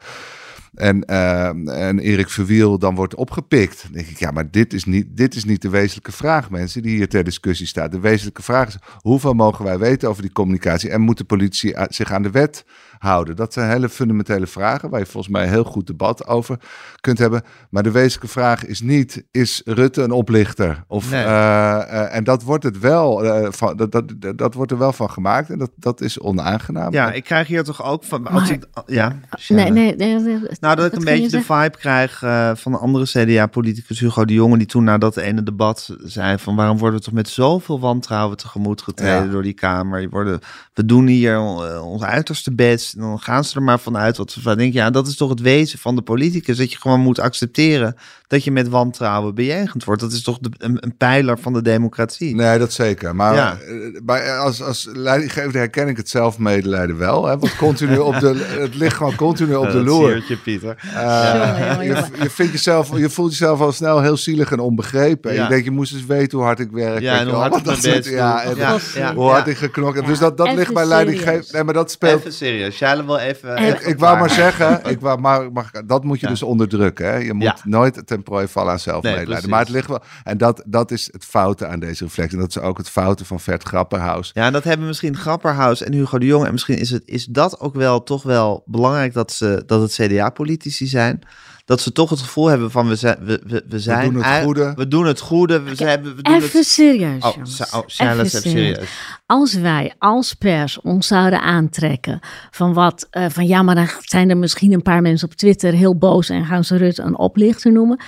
en, uh, en Erik Verwiel dan wordt opgepikt. Dan denk ik, ja, maar dit is, niet, dit is niet de wezenlijke vraag, mensen, die hier ter discussie staat. De wezenlijke vraag is, hoeveel mogen wij weten over die communicatie? En moet de politie zich aan de wet houden? Dat zijn hele fundamentele vragen waar je volgens mij een heel goed debat over kunt hebben. Maar de wezenlijke vraag is niet, is Rutte een oplichter? Of, nee. uh, uh, en dat wordt, het wel, uh, van, dat, dat, dat wordt er wel van gemaakt en dat, dat is onaangenaam. Ja, ik krijg hier toch ook van... Maar- ik, ja, Nee, nee, nee, nee, Nou, dat ik een beetje de vibe krijg eh, van een andere CDA-politicus, Hugo de Jonge, die toen na dat ene debat zei van waarom worden we toch met zoveel wantrouwen tegemoet getreden Ja. door die Kamer. Worden, we doen hier eh, ons uiterste best dan gaan ze er maar vanuit wat ze van denken. Ja, dat is toch het wezen van de politicus, dat je gewoon moet accepteren dat je met wantrouwen bejegend wordt. Dat is toch de, een, een pijler van de democratie. Nee, dat zeker. Maar, Ja. eh, maar als, als leidinggever herken ik het zelfmedelijden wel. Hè? Want continu op de, (laughs) het ligt gewoon continu op Ja, de loer. siertje, Pieter. Eh, je, je, vindt jezelf, je voelt jezelf al snel heel zielig en onbegrepen. En Ja. je denkt, je moest eens weten hoe hard ik werk. Ja, en hoe wel. hard ik dat best soort- ja, en Ja, dat- ja, hoe hard ja. ik geknokt heb. Ja, Dus dat, dat ligt bij leidinggever. Nee, maar dat speelt... Even serieus. Jij wil even... En- even Ik wou maar zeggen, (laughs) ik wou, maar, maar dat moet je Ja. dus onderdrukken. Hè? Je moet Ja. nooit prooi vallen aan zelfmedelijden. maar het ligt wel. En dat, dat is het foute aan deze reflectie. En dat is ook het foute van Vert Grapperhaus. Ja, en dat hebben misschien Grapperhaus en Hugo de Jong. En misschien is, het, is dat ook wel toch wel belangrijk dat, ze, dat het CDA-politici zijn. Dat ze toch het gevoel hebben van we zijn. We, we, we zijn doen het goede. We doen het goede. We, zijn, we doen Even het. serieus, Oh, oh, Even even serieus. Als wij als pers ons zouden aantrekken van wat, eh, van ja, maar dan zijn er misschien een paar mensen op Twitter heel boos en gaan ze Rutte een oplichter noemen,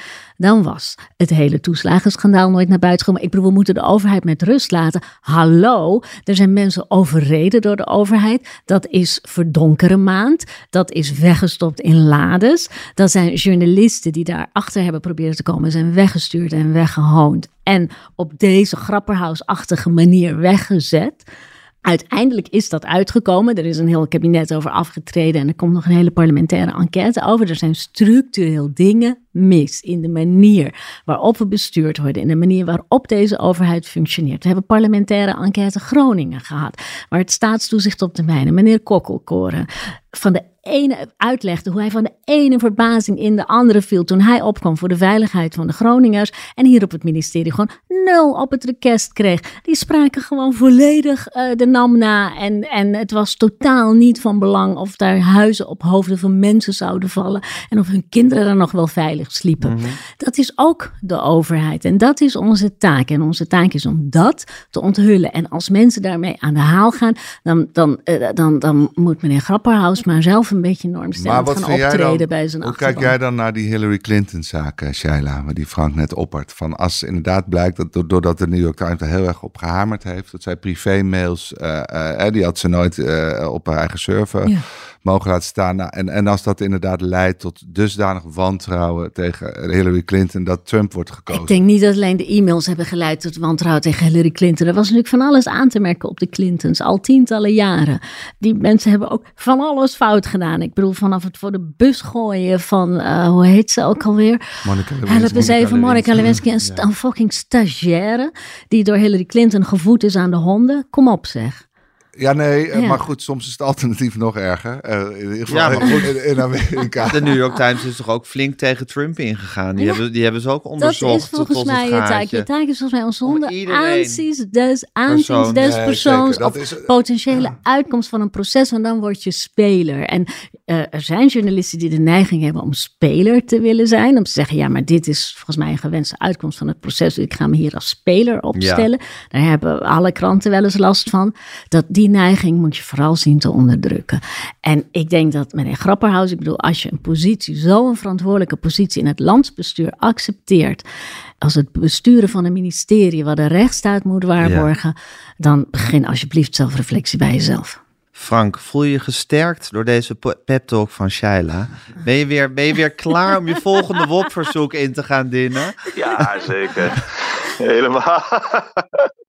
dan was het hele toeslagenschandaal nooit naar buiten gekomen. Ik bedoel, we moeten de overheid met rust laten. Hallo, er zijn mensen overreden door de overheid. Dat is verdonkere maand. Dat is weggestopt in lades. Dat zijn journalisten die daarachter hebben proberen te komen, zijn weggestuurd en weggehoond. En op deze grapperhausachtige manier weggezet. Uiteindelijk is dat uitgekomen. Er is een heel kabinet over afgetreden en er komt nog een hele parlementaire enquête over. Er zijn structureel dingen mis in de manier waarop we bestuurd worden, in de manier waarop deze overheid functioneert. We hebben parlementaire enquête Groningen gehad, waar het staatstoezicht op de mijnen, meneer Kokkelkoren, van de ene uitlegde hoe hij van de ene verbazing in de andere viel toen hij opkwam voor de veiligheid van de Groningers en hier op het ministerie gewoon nul op het request kreeg. Die spraken gewoon volledig uh, de nam na en, en het was totaal niet van belang of daar huizen op hoofden van mensen zouden vallen en of hun kinderen er nog wel veilig sliepen. Mhm. Dat is ook de overheid en dat is onze taak en onze taak is om dat te onthullen en als mensen daarmee aan de haal gaan, dan, dan, uh, dan, dan moet meneer Grapperhaus maar zelf een beetje normstellend gaan optreden dan, bij zijn Hoe kijk jij dan naar die Hillary Clinton-zaak, Shaila, waar die Frank net oppert? Van als inderdaad blijkt dat doordat de New York Times er heel erg op gehamerd heeft, dat zij privé-mails, uh, uh, die had ze nooit op haar eigen server. Ja mogen laten staan. Nou, en, en als dat inderdaad leidt tot dusdanig wantrouwen tegen Hillary Clinton, dat Trump wordt gekozen. Ik denk niet dat alleen de e-mails hebben geleid tot wantrouwen tegen Hillary Clinton. Er was natuurlijk van alles aan te merken op de Clintons, al tientallen jaren. Die mensen hebben ook van alles fout gedaan. Ik bedoel, vanaf het voor de bus gooien van, uh, hoe heet ze ook alweer? Monica Lewinsky. Eens even, Monica Lewinsky, een, ja. een fucking stagiaire die door Hillary Clinton gevoed is aan de honden. Kom op zeg. Ja, nee, eh, maar goed, soms is het alternatief nog erger. Uh, in ieder geval ja, maar goed. In, in, Amerika. De New York Times is toch ook flink tegen Trump ingegaan. Die, hebben, die hebben ze ook onderzocht. Dat is volgens mij je taak. Je taak is volgens mij om zonder aanzien des, aanzien des persoons of is, potentiële uitkomst van een proces. En dan word je speler. En uh, er zijn journalisten die de neiging hebben om speler te willen zijn. Om te zeggen, ja, maar dit is volgens mij een gewenste uitkomst van het proces. Dus ik ga me hier als speler opstellen. Ja. Daar hebben alle kranten wel eens last van. Dat die neiging moet je vooral zien te onderdrukken. En ik denk dat meneer Grapperhaus, ik bedoel, als je een positie, zo'n verantwoordelijke positie in het landsbestuur accepteert, als het besturen van een ministerie waar de rechtsstaat moet waarborgen, dan begin alsjeblieft zelfreflectie bij jezelf. Frank, voel je je gesterkt door deze pep talk van Shaila? Ben je weer, ben je weer klaar om je (laughs) volgende WOP-verzoek in te gaan dienen? Ja, zeker. Helemaal.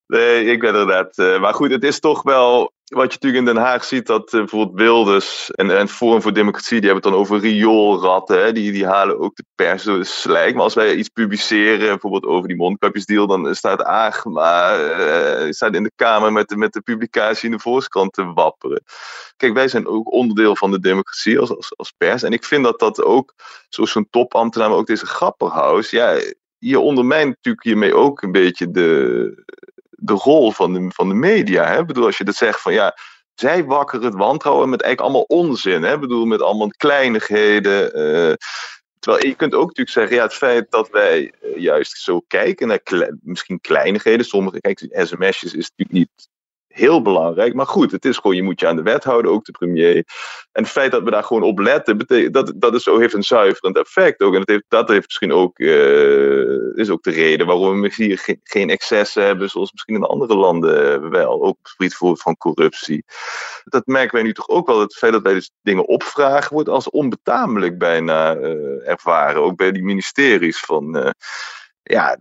Nee, ik ben inderdaad. Uh, maar goed, het is toch wel. Wat je natuurlijk in Den Haag ziet, dat uh, bijvoorbeeld Wilders en, en Forum voor Democratie, die hebben het dan over rioolratten. Hè, die, die halen ook de pers door de slijk. Maar als wij iets publiceren, bijvoorbeeld over die mondkapjesdeal, dan staat Aagma uh, staat in de Kamer met met de publicatie in de Volkskrant te wapperen. Kijk, wij zijn ook onderdeel van de democratie als, als, als pers. En ik vind dat dat ook, zoals zo'n topambtenaar, maar ook deze Grapperhaus, ja, je ondermijnt natuurlijk hiermee ook een beetje de, de rol van de, van de media. Hè? Ik bedoel, als je dat zegt van ja, zij wakkeren het wantrouwen met eigenlijk allemaal onzin. Hè? Ik bedoel, met allemaal kleinigheden. Uh, terwijl je kunt ook natuurlijk zeggen, ja, het feit dat wij uh, juist zo kijken naar misschien kleinigheden. Sommige, kijk, sms'jes is natuurlijk niet heel belangrijk. Maar goed, het is gewoon, je moet je aan de wet houden, ook de premier. En het feit dat we daar gewoon op letten, dat, dat is heeft een zuiverend effect ook. En dat heeft, dat heeft misschien ook, uh, is ook de reden waarom we hier geen, excessen hebben, zoals misschien in andere landen wel. Ook op het gebied van corruptie. Dat merken wij nu toch ook wel. Het feit dat wij dus dingen opvragen, wordt als onbetamelijk bijna uh, ervaren. Ook bij die ministeries van. Uh, ja,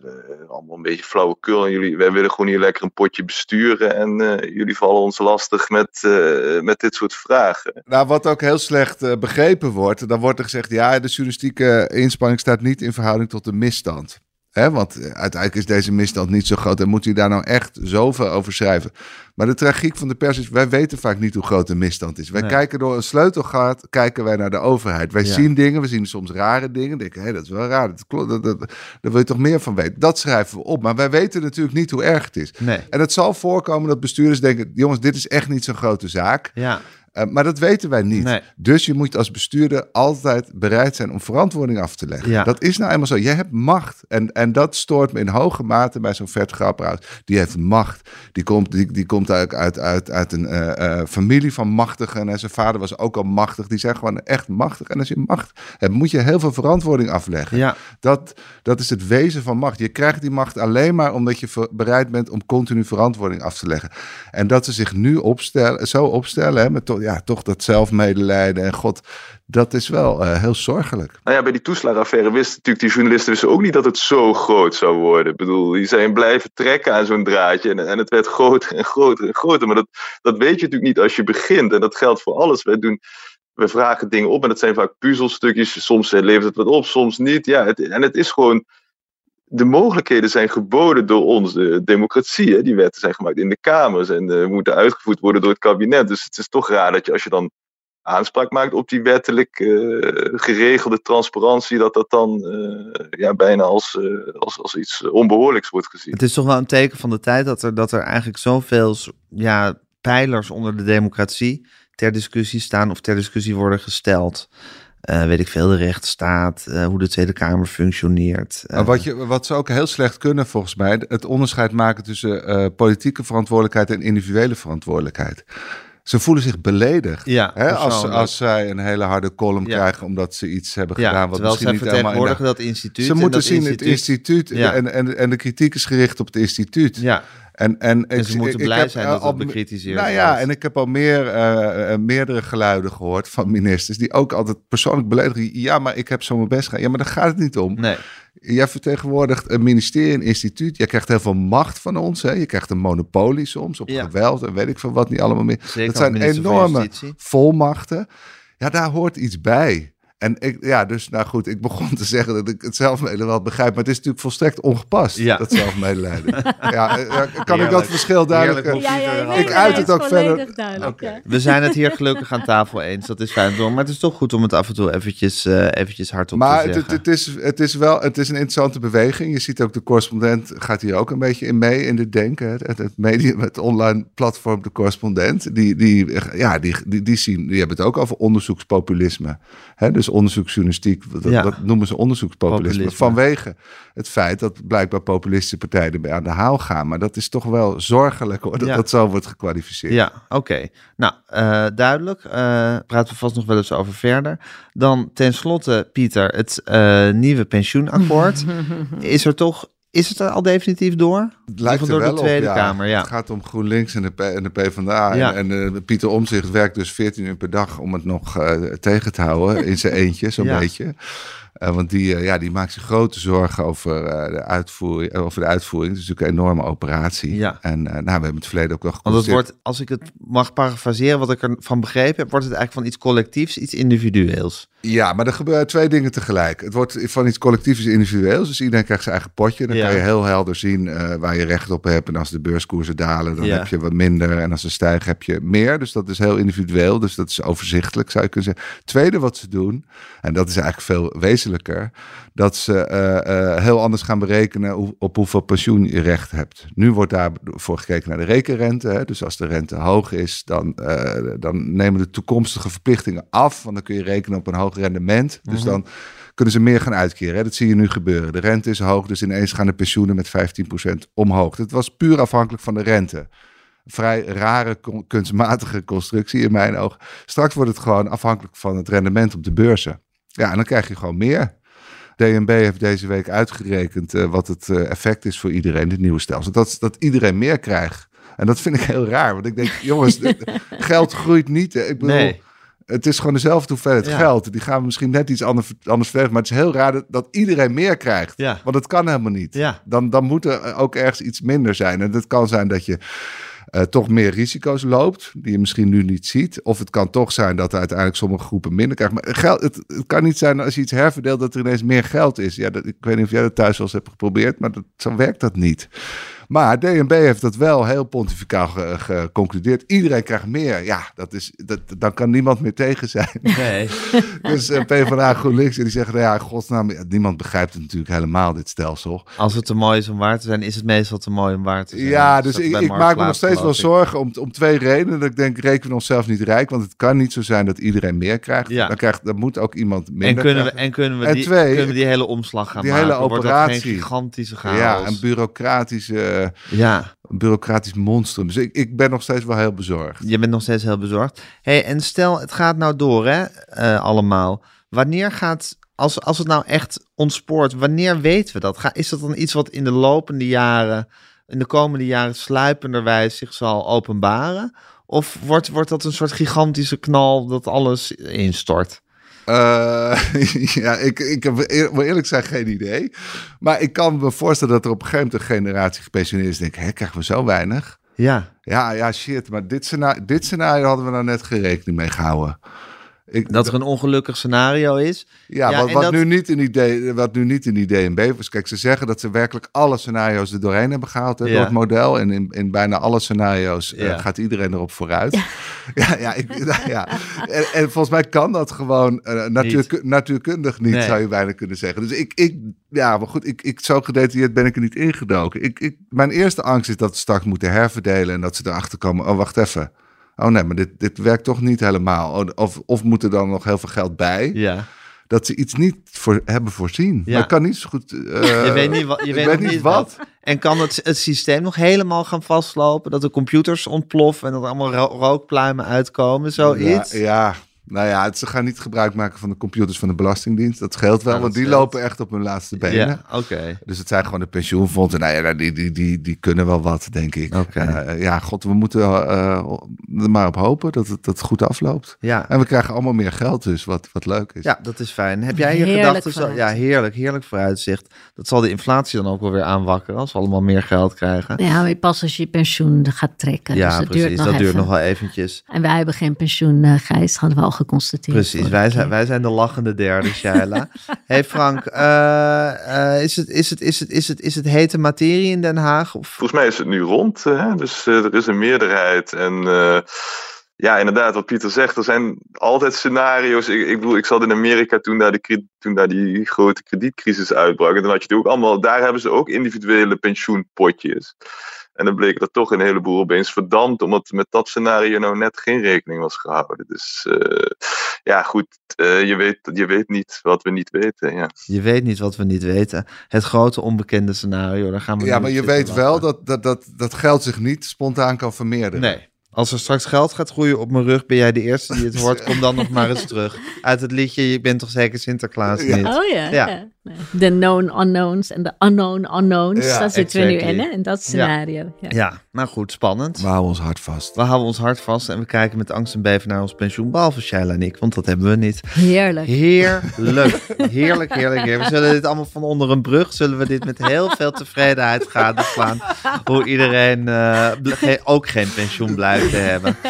allemaal een beetje flauwekul. En jullie, wij willen gewoon hier lekker een potje besturen. En uh, jullie vallen ons lastig met, uh, met dit soort vragen. Nou, wat ook heel slecht uh, begrepen wordt, dan wordt er gezegd: ja, de journalistieke inspanning staat niet in verhouding tot de misstand. Hè, want uiteindelijk is deze misstand niet zo groot en moet u daar nou echt zoveel over schrijven. Maar de tragiek van de pers is, wij weten vaak niet hoe groot de misstand is. Wij kijken door een sleutelgat, kijken wij naar de overheid. Wij zien dingen, we zien soms rare dingen. Denken, hé, dat is wel raar, dat klopt, dat, dat, daar wil je toch meer van weten. Dat schrijven we op, maar wij weten natuurlijk niet hoe erg het is. Nee. En het zal voorkomen dat bestuurders denken, jongens, dit is echt niet zo'n grote zaak. Ja. Uh, maar dat weten wij niet. Dus je moet als bestuurder altijd bereid zijn om verantwoording af te leggen. Ja. Dat is nou eenmaal zo. Je hebt macht. En, en dat stoort me in hoge mate bij zo'n vet grapperhaus. Die heeft macht. Die komt, die, die komt uit, uit, uit, uit een uh, uh, familie van machtigen. En zijn vader was ook al machtig. Die zijn gewoon echt machtig. En als je macht hebt, moet je heel veel verantwoording afleggen. Ja. Dat, dat is het wezen van macht. Je krijgt die macht alleen maar omdat je bereid bent om continu verantwoording af te leggen. En dat ze zich nu opstellen, zo opstellen, hè, met ja, toch dat zelfmedelijden en god, dat is wel uh, heel zorgelijk. Nou ja, bij die toeslagaffaire wisten natuurlijk die journalisten wisten ook niet dat het zo groot zou worden. Ik bedoel, die zijn blijven trekken aan zo'n draadje en, en het werd groter en groter en groter. Maar dat, dat weet je natuurlijk niet als je begint. En dat geldt voor alles. Wij doen we vragen dingen op en dat zijn vaak puzzelstukjes. Soms levert het wat op, soms niet. Ja, het, en het is gewoon de mogelijkheden zijn geboden door onze democratie. Hè? Die wetten zijn gemaakt in de Kamers en uh, moeten uitgevoerd worden door het kabinet. Dus het is toch raar dat je als je dan aanspraak maakt op die wettelijk uh, geregelde transparantie, dat dat dan uh, ja, bijna als, als, als iets onbehoorlijks wordt gezien. Het is toch wel een teken van de tijd dat er, dat er eigenlijk zoveel ja, pijlers onder de democratie ter discussie staan of ter discussie worden gesteld. Uh, weet ik veel, de rechtsstaat, uh, hoe de Tweede Kamer functioneert. Uh, wat, je, wat ze ook heel slecht kunnen, volgens mij, het onderscheid maken tussen politieke verantwoordelijkheid en individuele verantwoordelijkheid. Ze voelen zich beledigd ja, hè, als, als zij een hele harde column ja. krijgen omdat ze iets hebben ja, gedaan. Wat misschien niet helemaal in de... dat instituut. Ze moeten zien instituut, het instituut en, en, en de kritiek is gericht op het instituut. Ja. En, en, en ze moeten ik, blij ik zijn dat uh, het bekritiseerd Nou ja, en ik heb al meer, uh, meerdere geluiden gehoord van ministers die ook altijd persoonlijk beledigen. Ja, maar ik heb zo mijn best gedaan. Ja, maar daar gaat het niet om. Nee. Jij vertegenwoordigt een ministerie, een instituut. Jij krijgt heel veel macht van ons. Hè? Je krijgt een monopolie soms op Ja. geweld en weet ik veel wat niet allemaal meer. Zeker dat zijn enorme volmachten. Ja, daar hoort iets bij. En ik, ja, dus nou goed, ik begon te zeggen dat ik het zelfmedelijden wel begrijp, maar het is natuurlijk volstrekt ongepast, Ja. dat zelfmedelijden. ja, eh, kan ik dat verschil duidelijk... Heerlijk eh, Ja, ja, Ik nee, uit nee, het ook verder-. We zijn het hier gelukkig aan tafel eens, dat is fijn. Maar het is toch goed om het af en toe eventjes, eh eventjes hardop Maar te het, zeggen. het, het is, het is wel het is een interessante beweging. Je ziet ook de correspondent gaat hier ook een beetje in mee in de denken. Het, het, het medium, het online platform De Correspondent. Die, die, ja, die, die, die, zien, die hebben het ook over onderzoekspopulisme. Hè, dus onderzoeksjournalistiek, dat, Ja. dat noemen ze onderzoekspopulisme. Populisme. Vanwege het feit dat blijkbaar populistische partijen ermee aan de haal gaan. Maar dat is toch wel zorgelijk hoor, dat Ja. dat zo wordt gekwalificeerd. Ja, oké. Nou, eh, duidelijk. Eh, praten we vast nog wel eens over verder. Dan tenslotte, Pieter, het eh, nieuwe pensioenakkoord. (laughs) is er toch, is het er al definitief door? Het lijkt er door wel de Tweede op, ja. Kamer, ja. Het gaat om GroenLinks en de, P- en de PvdA. Ja. En, en eh, Pieter Omzicht werkt dus 14 uur per dag om het nog eh, tegen te houden. In zijn eentje, zo'n beetje. Eh, want die, eh, ja, die maakt zich grote zorgen over, eh, de, uitvoering, over de uitvoering. Het is natuurlijk een enorme operatie. Ja. En nou, we hebben het verleden ook wel Want het geconstateerd. wordt, als ik het mag parafraseren, wat ik ervan begrepen heb, wordt het eigenlijk van iets collectiefs, iets individueels. Ja, maar er gebeuren twee dingen tegelijk. Het wordt van iets collectiefs individueels. Dus iedereen krijgt zijn eigen potje. Dan Ja. kan je heel helder zien waar je recht op hebt. En als de beurskoersen dalen, dan Ja. heb je wat minder. En als ze stijgen, heb je meer. Dus dat is heel individueel. Dus dat is overzichtelijk, zou je kunnen zeggen. Tweede wat ze doen, en dat is eigenlijk veel wezenlijker... dat ze eh, eh, heel anders gaan berekenen hoe- op hoeveel pensioen je recht hebt. Nu wordt daarvoor gekeken naar de rekenrente. Hè? Dus als de rente hoog is, dan, eh, dan nemen de toekomstige verplichtingen af. Want dan kun je rekenen op een hoog rendement. Dus dan kunnen ze meer gaan uitkeren. Hè? Dat zie je nu gebeuren. De rente is hoog, dus ineens gaan de pensioenen met 15% omhoog. Dat was puur afhankelijk van de rente. Vrij rare, kun- kunstmatige constructie in mijn ogen. Straks wordt het gewoon afhankelijk van het rendement op de beurzen. Ja, en dan krijg je gewoon meer. DNB heeft deze week uitgerekend eh, wat het eh, effect is voor iedereen, dit nieuwe stelsel. Dat, dat iedereen meer krijgt. En dat vind ik heel raar, want ik denk, (laughs) jongens, geld groeit niet. Ik bedoel, Nee. het is gewoon dezelfde hoeveelheid Ja. geld. Die gaan we misschien net iets anders, anders verdedigen. Maar het is heel raar dat, dat iedereen meer krijgt. Ja. Want het kan helemaal niet. Ja. Dan, dan moet er ook ergens iets minder zijn. En dat kan zijn dat je eh, toch meer risico's loopt, die je misschien nu niet ziet. Of het kan toch zijn dat er uiteindelijk sommige groepen minder krijgen. Maar geld, het, het kan niet zijn als je iets herverdeelt dat er ineens meer geld is. Ja, dat, ik weet niet of jij dat thuis wel eens hebt geprobeerd, maar dat, zo werkt dat niet. Maar DNB heeft dat wel heel pontificaal ge- geconcludeerd. Iedereen krijgt meer. Ja, dat is, dat, dan kan niemand meer tegen zijn. Nee. (laughs) Dus eh, PvdA GroenLinks, en die zeggen, nou ja, in godsnaam, niemand begrijpt het natuurlijk helemaal, dit stelsel. Als het te mooi is om waar te zijn, is het meestal te mooi om waar te zijn. Ja, dus ik, maak me nog steeds wel zorgen om, om twee redenen. Dat ik denk, rekenen we onszelf niet rijk, want het kan niet zo zijn dat iedereen meer krijgt. Ja. Dan, krijgt dan moet ook iemand minder En kunnen, we, krijgen. en, kunnen, we En die, twee, kunnen we die hele omslag gaan die maken? hele Wordt dat operatie. geen gigantische chaos? Ja, een bureaucratische, ja, een bureaucratisch monstrum. Dus ik, ik ben nog steeds wel heel bezorgd. je bent nog steeds heel bezorgd. hey, en stel, het gaat nou door, hè, eh, allemaal. Wanneer gaat, als, als het nou echt ontspoort, wanneer weten we dat? Ga, is dat dan iets wat in de lopende jaren, in de komende jaren sluipenderwijs zich zal openbaren? Of wordt, wordt dat een soort gigantische knal dat alles instort? Eh, (laughs) ja, ik, ik heb eerlijk zijn geen idee. Maar ik kan me voorstellen dat er op een gegeven moment een generatie gepensioneerd is. Denk, hè, krijgen we zo weinig? Ja, Ja, ja, shit. Maar dit scenario, dit scenario hadden we nou net geen rekening mee gehouden. Ik, dat er een ongelukkig scenario is. Ja, wat, wat nu niet een idee, wat nu niet in B was. Kijk, ze zeggen dat ze werkelijk alle scenario's er doorheen hebben gehaald hè, door het model. En in, in bijna alle scenario's uh, gaat iedereen erop vooruit. Ja, (laughs) ja, ik, nou (laughs) ja. En, en, volgens mij kan dat gewoon uh, natuur, natuurkundig niet, nee. zou je bijna kunnen zeggen. Dus ik, ik ja, maar goed, ik, ik, zo gedetailleerd ben ik er niet ingedoken. Ik, ik, mijn eerste angst is dat ze straks moeten herverdelen en dat ze erachter komen. Oh, wacht even oh nee, maar dit, dit werkt toch niet helemaal. Oh, of, of moet er dan nog heel veel geld bij? Ja. Dat ze iets niet voor, hebben voorzien. Ja. Maar kan niet zo goed. Uh, (laughs) je weet niet, wat, je weet weet niet wat. En kan het, het systeem nog helemaal gaan vastlopen? Dat de computers ontploffen en dat er allemaal rookpluimen uitkomen? Zoiets? Ja, ja, nou ja, ze gaan niet gebruik maken van de computers van de Belastingdienst. Dat scheelt wel, want die lopen echt op hun laatste benen. Ja, oké. Dus het zijn gewoon de pensioenfondsen. Nou ja, die, die, die, die kunnen wel wat, denk ik. Okay. Uh, ja, god, we moeten uh, er maar op hopen dat het, dat het goed afloopt. Ja. En we krijgen allemaal meer geld dus, wat, wat leuk is. Ja, dat is fijn. Heb jij je gedachten? Ja, heerlijk, heerlijk vooruitzicht. Dat zal de inflatie dan ook wel weer aanwakkeren als we allemaal meer geld krijgen. Ja, maar pas als je pensioen gaat trekken. Ja, dus dat precies. Duurt nog dat even. duurt nog wel eventjes. En wij hebben geen pensioen, uh, Gijs, hadden we al geconstateerd. Precies, wij zijn, wij zijn de lachende derde, Shaila. (laughs) hey Frank, uh, uh, is, het, is, het, is, het, is, het, is het hete materie in Den Haag? Of? Volgens mij is het nu rond, hè? dus er is een meerderheid en ja, inderdaad, wat Pieter zegt, er zijn altijd scenario's. Ik, ik bedoel, ik zat in Amerika toen daar, de, toen daar die grote kredietcrisis uitbrak. En dan had je ook allemaal, daar hebben ze ook individuele pensioenpotjes. En dan bleek er toch een heleboel opeens verdampt, omdat met dat scenario nou net geen rekening was gehouden. Dus uh, ja, goed, uh, je, weet, je weet niet wat we niet weten. Ja. Je weet niet wat we niet weten. Het grote onbekende scenario, daar gaan we Ja, maar je weet wel dat, dat, dat, dat geld zich niet spontaan kan vermeerderen. Nee. Als er straks geld gaat groeien op mijn rug, ben jij de eerste die het (laughs) hoort. Kom dan nog maar eens terug. Uit het liedje, je bent toch zeker Sinterklaas niet? Oh ja, ja. ja. De known unknowns en de unknown unknowns. Ja, daar zitten exactly. we nu in, hè? in dat scenario. Ja. ja, nou goed, spannend. We houden ons hart vast. We houden ons hart vast en we kijken met angst en beven naar ons pensioen. Behalve Shaila en ik, want dat hebben we niet. Heerlijk. Heerlijk. (laughs) Heerlijk, heerlijk, heerlijk. We zullen dit allemaal van onder een brug, zullen we dit met heel veel tevredenheid gadeslaan. Hoe iedereen uh, ook geen pensioen blijft te hebben. (laughs)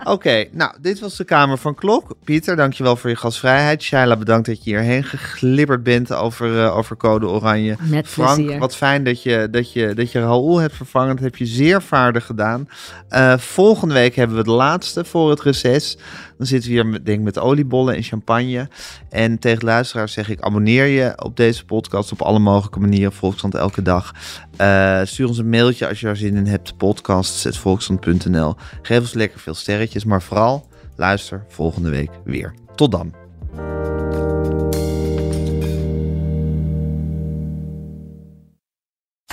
Oké, okay, nou, dit was de Kamer van Klok. Pieter, dankjewel voor je gastvrijheid. Shaila, bedankt dat je hierheen geglibberd bent over, uh, over Code Oranje. Met Frank, plezier. wat fijn dat je, dat, je, dat je Raoul hebt vervangen. Dat heb je zeer vaardig gedaan. Uh, volgende week hebben we de laatste voor het reces. Dan zitten we hier met, denk ik, met oliebollen en champagne. En tegen luisteraars zeg ik, abonneer je op deze podcast op alle mogelijke manieren. Volkskrant elke dag. Uh, stuur ons een mailtje als je er zin in hebt. Podcasts.volkskrant.nl Geef ons lekker veel sterretjes. Maar vooral, luister volgende week weer. Tot dan.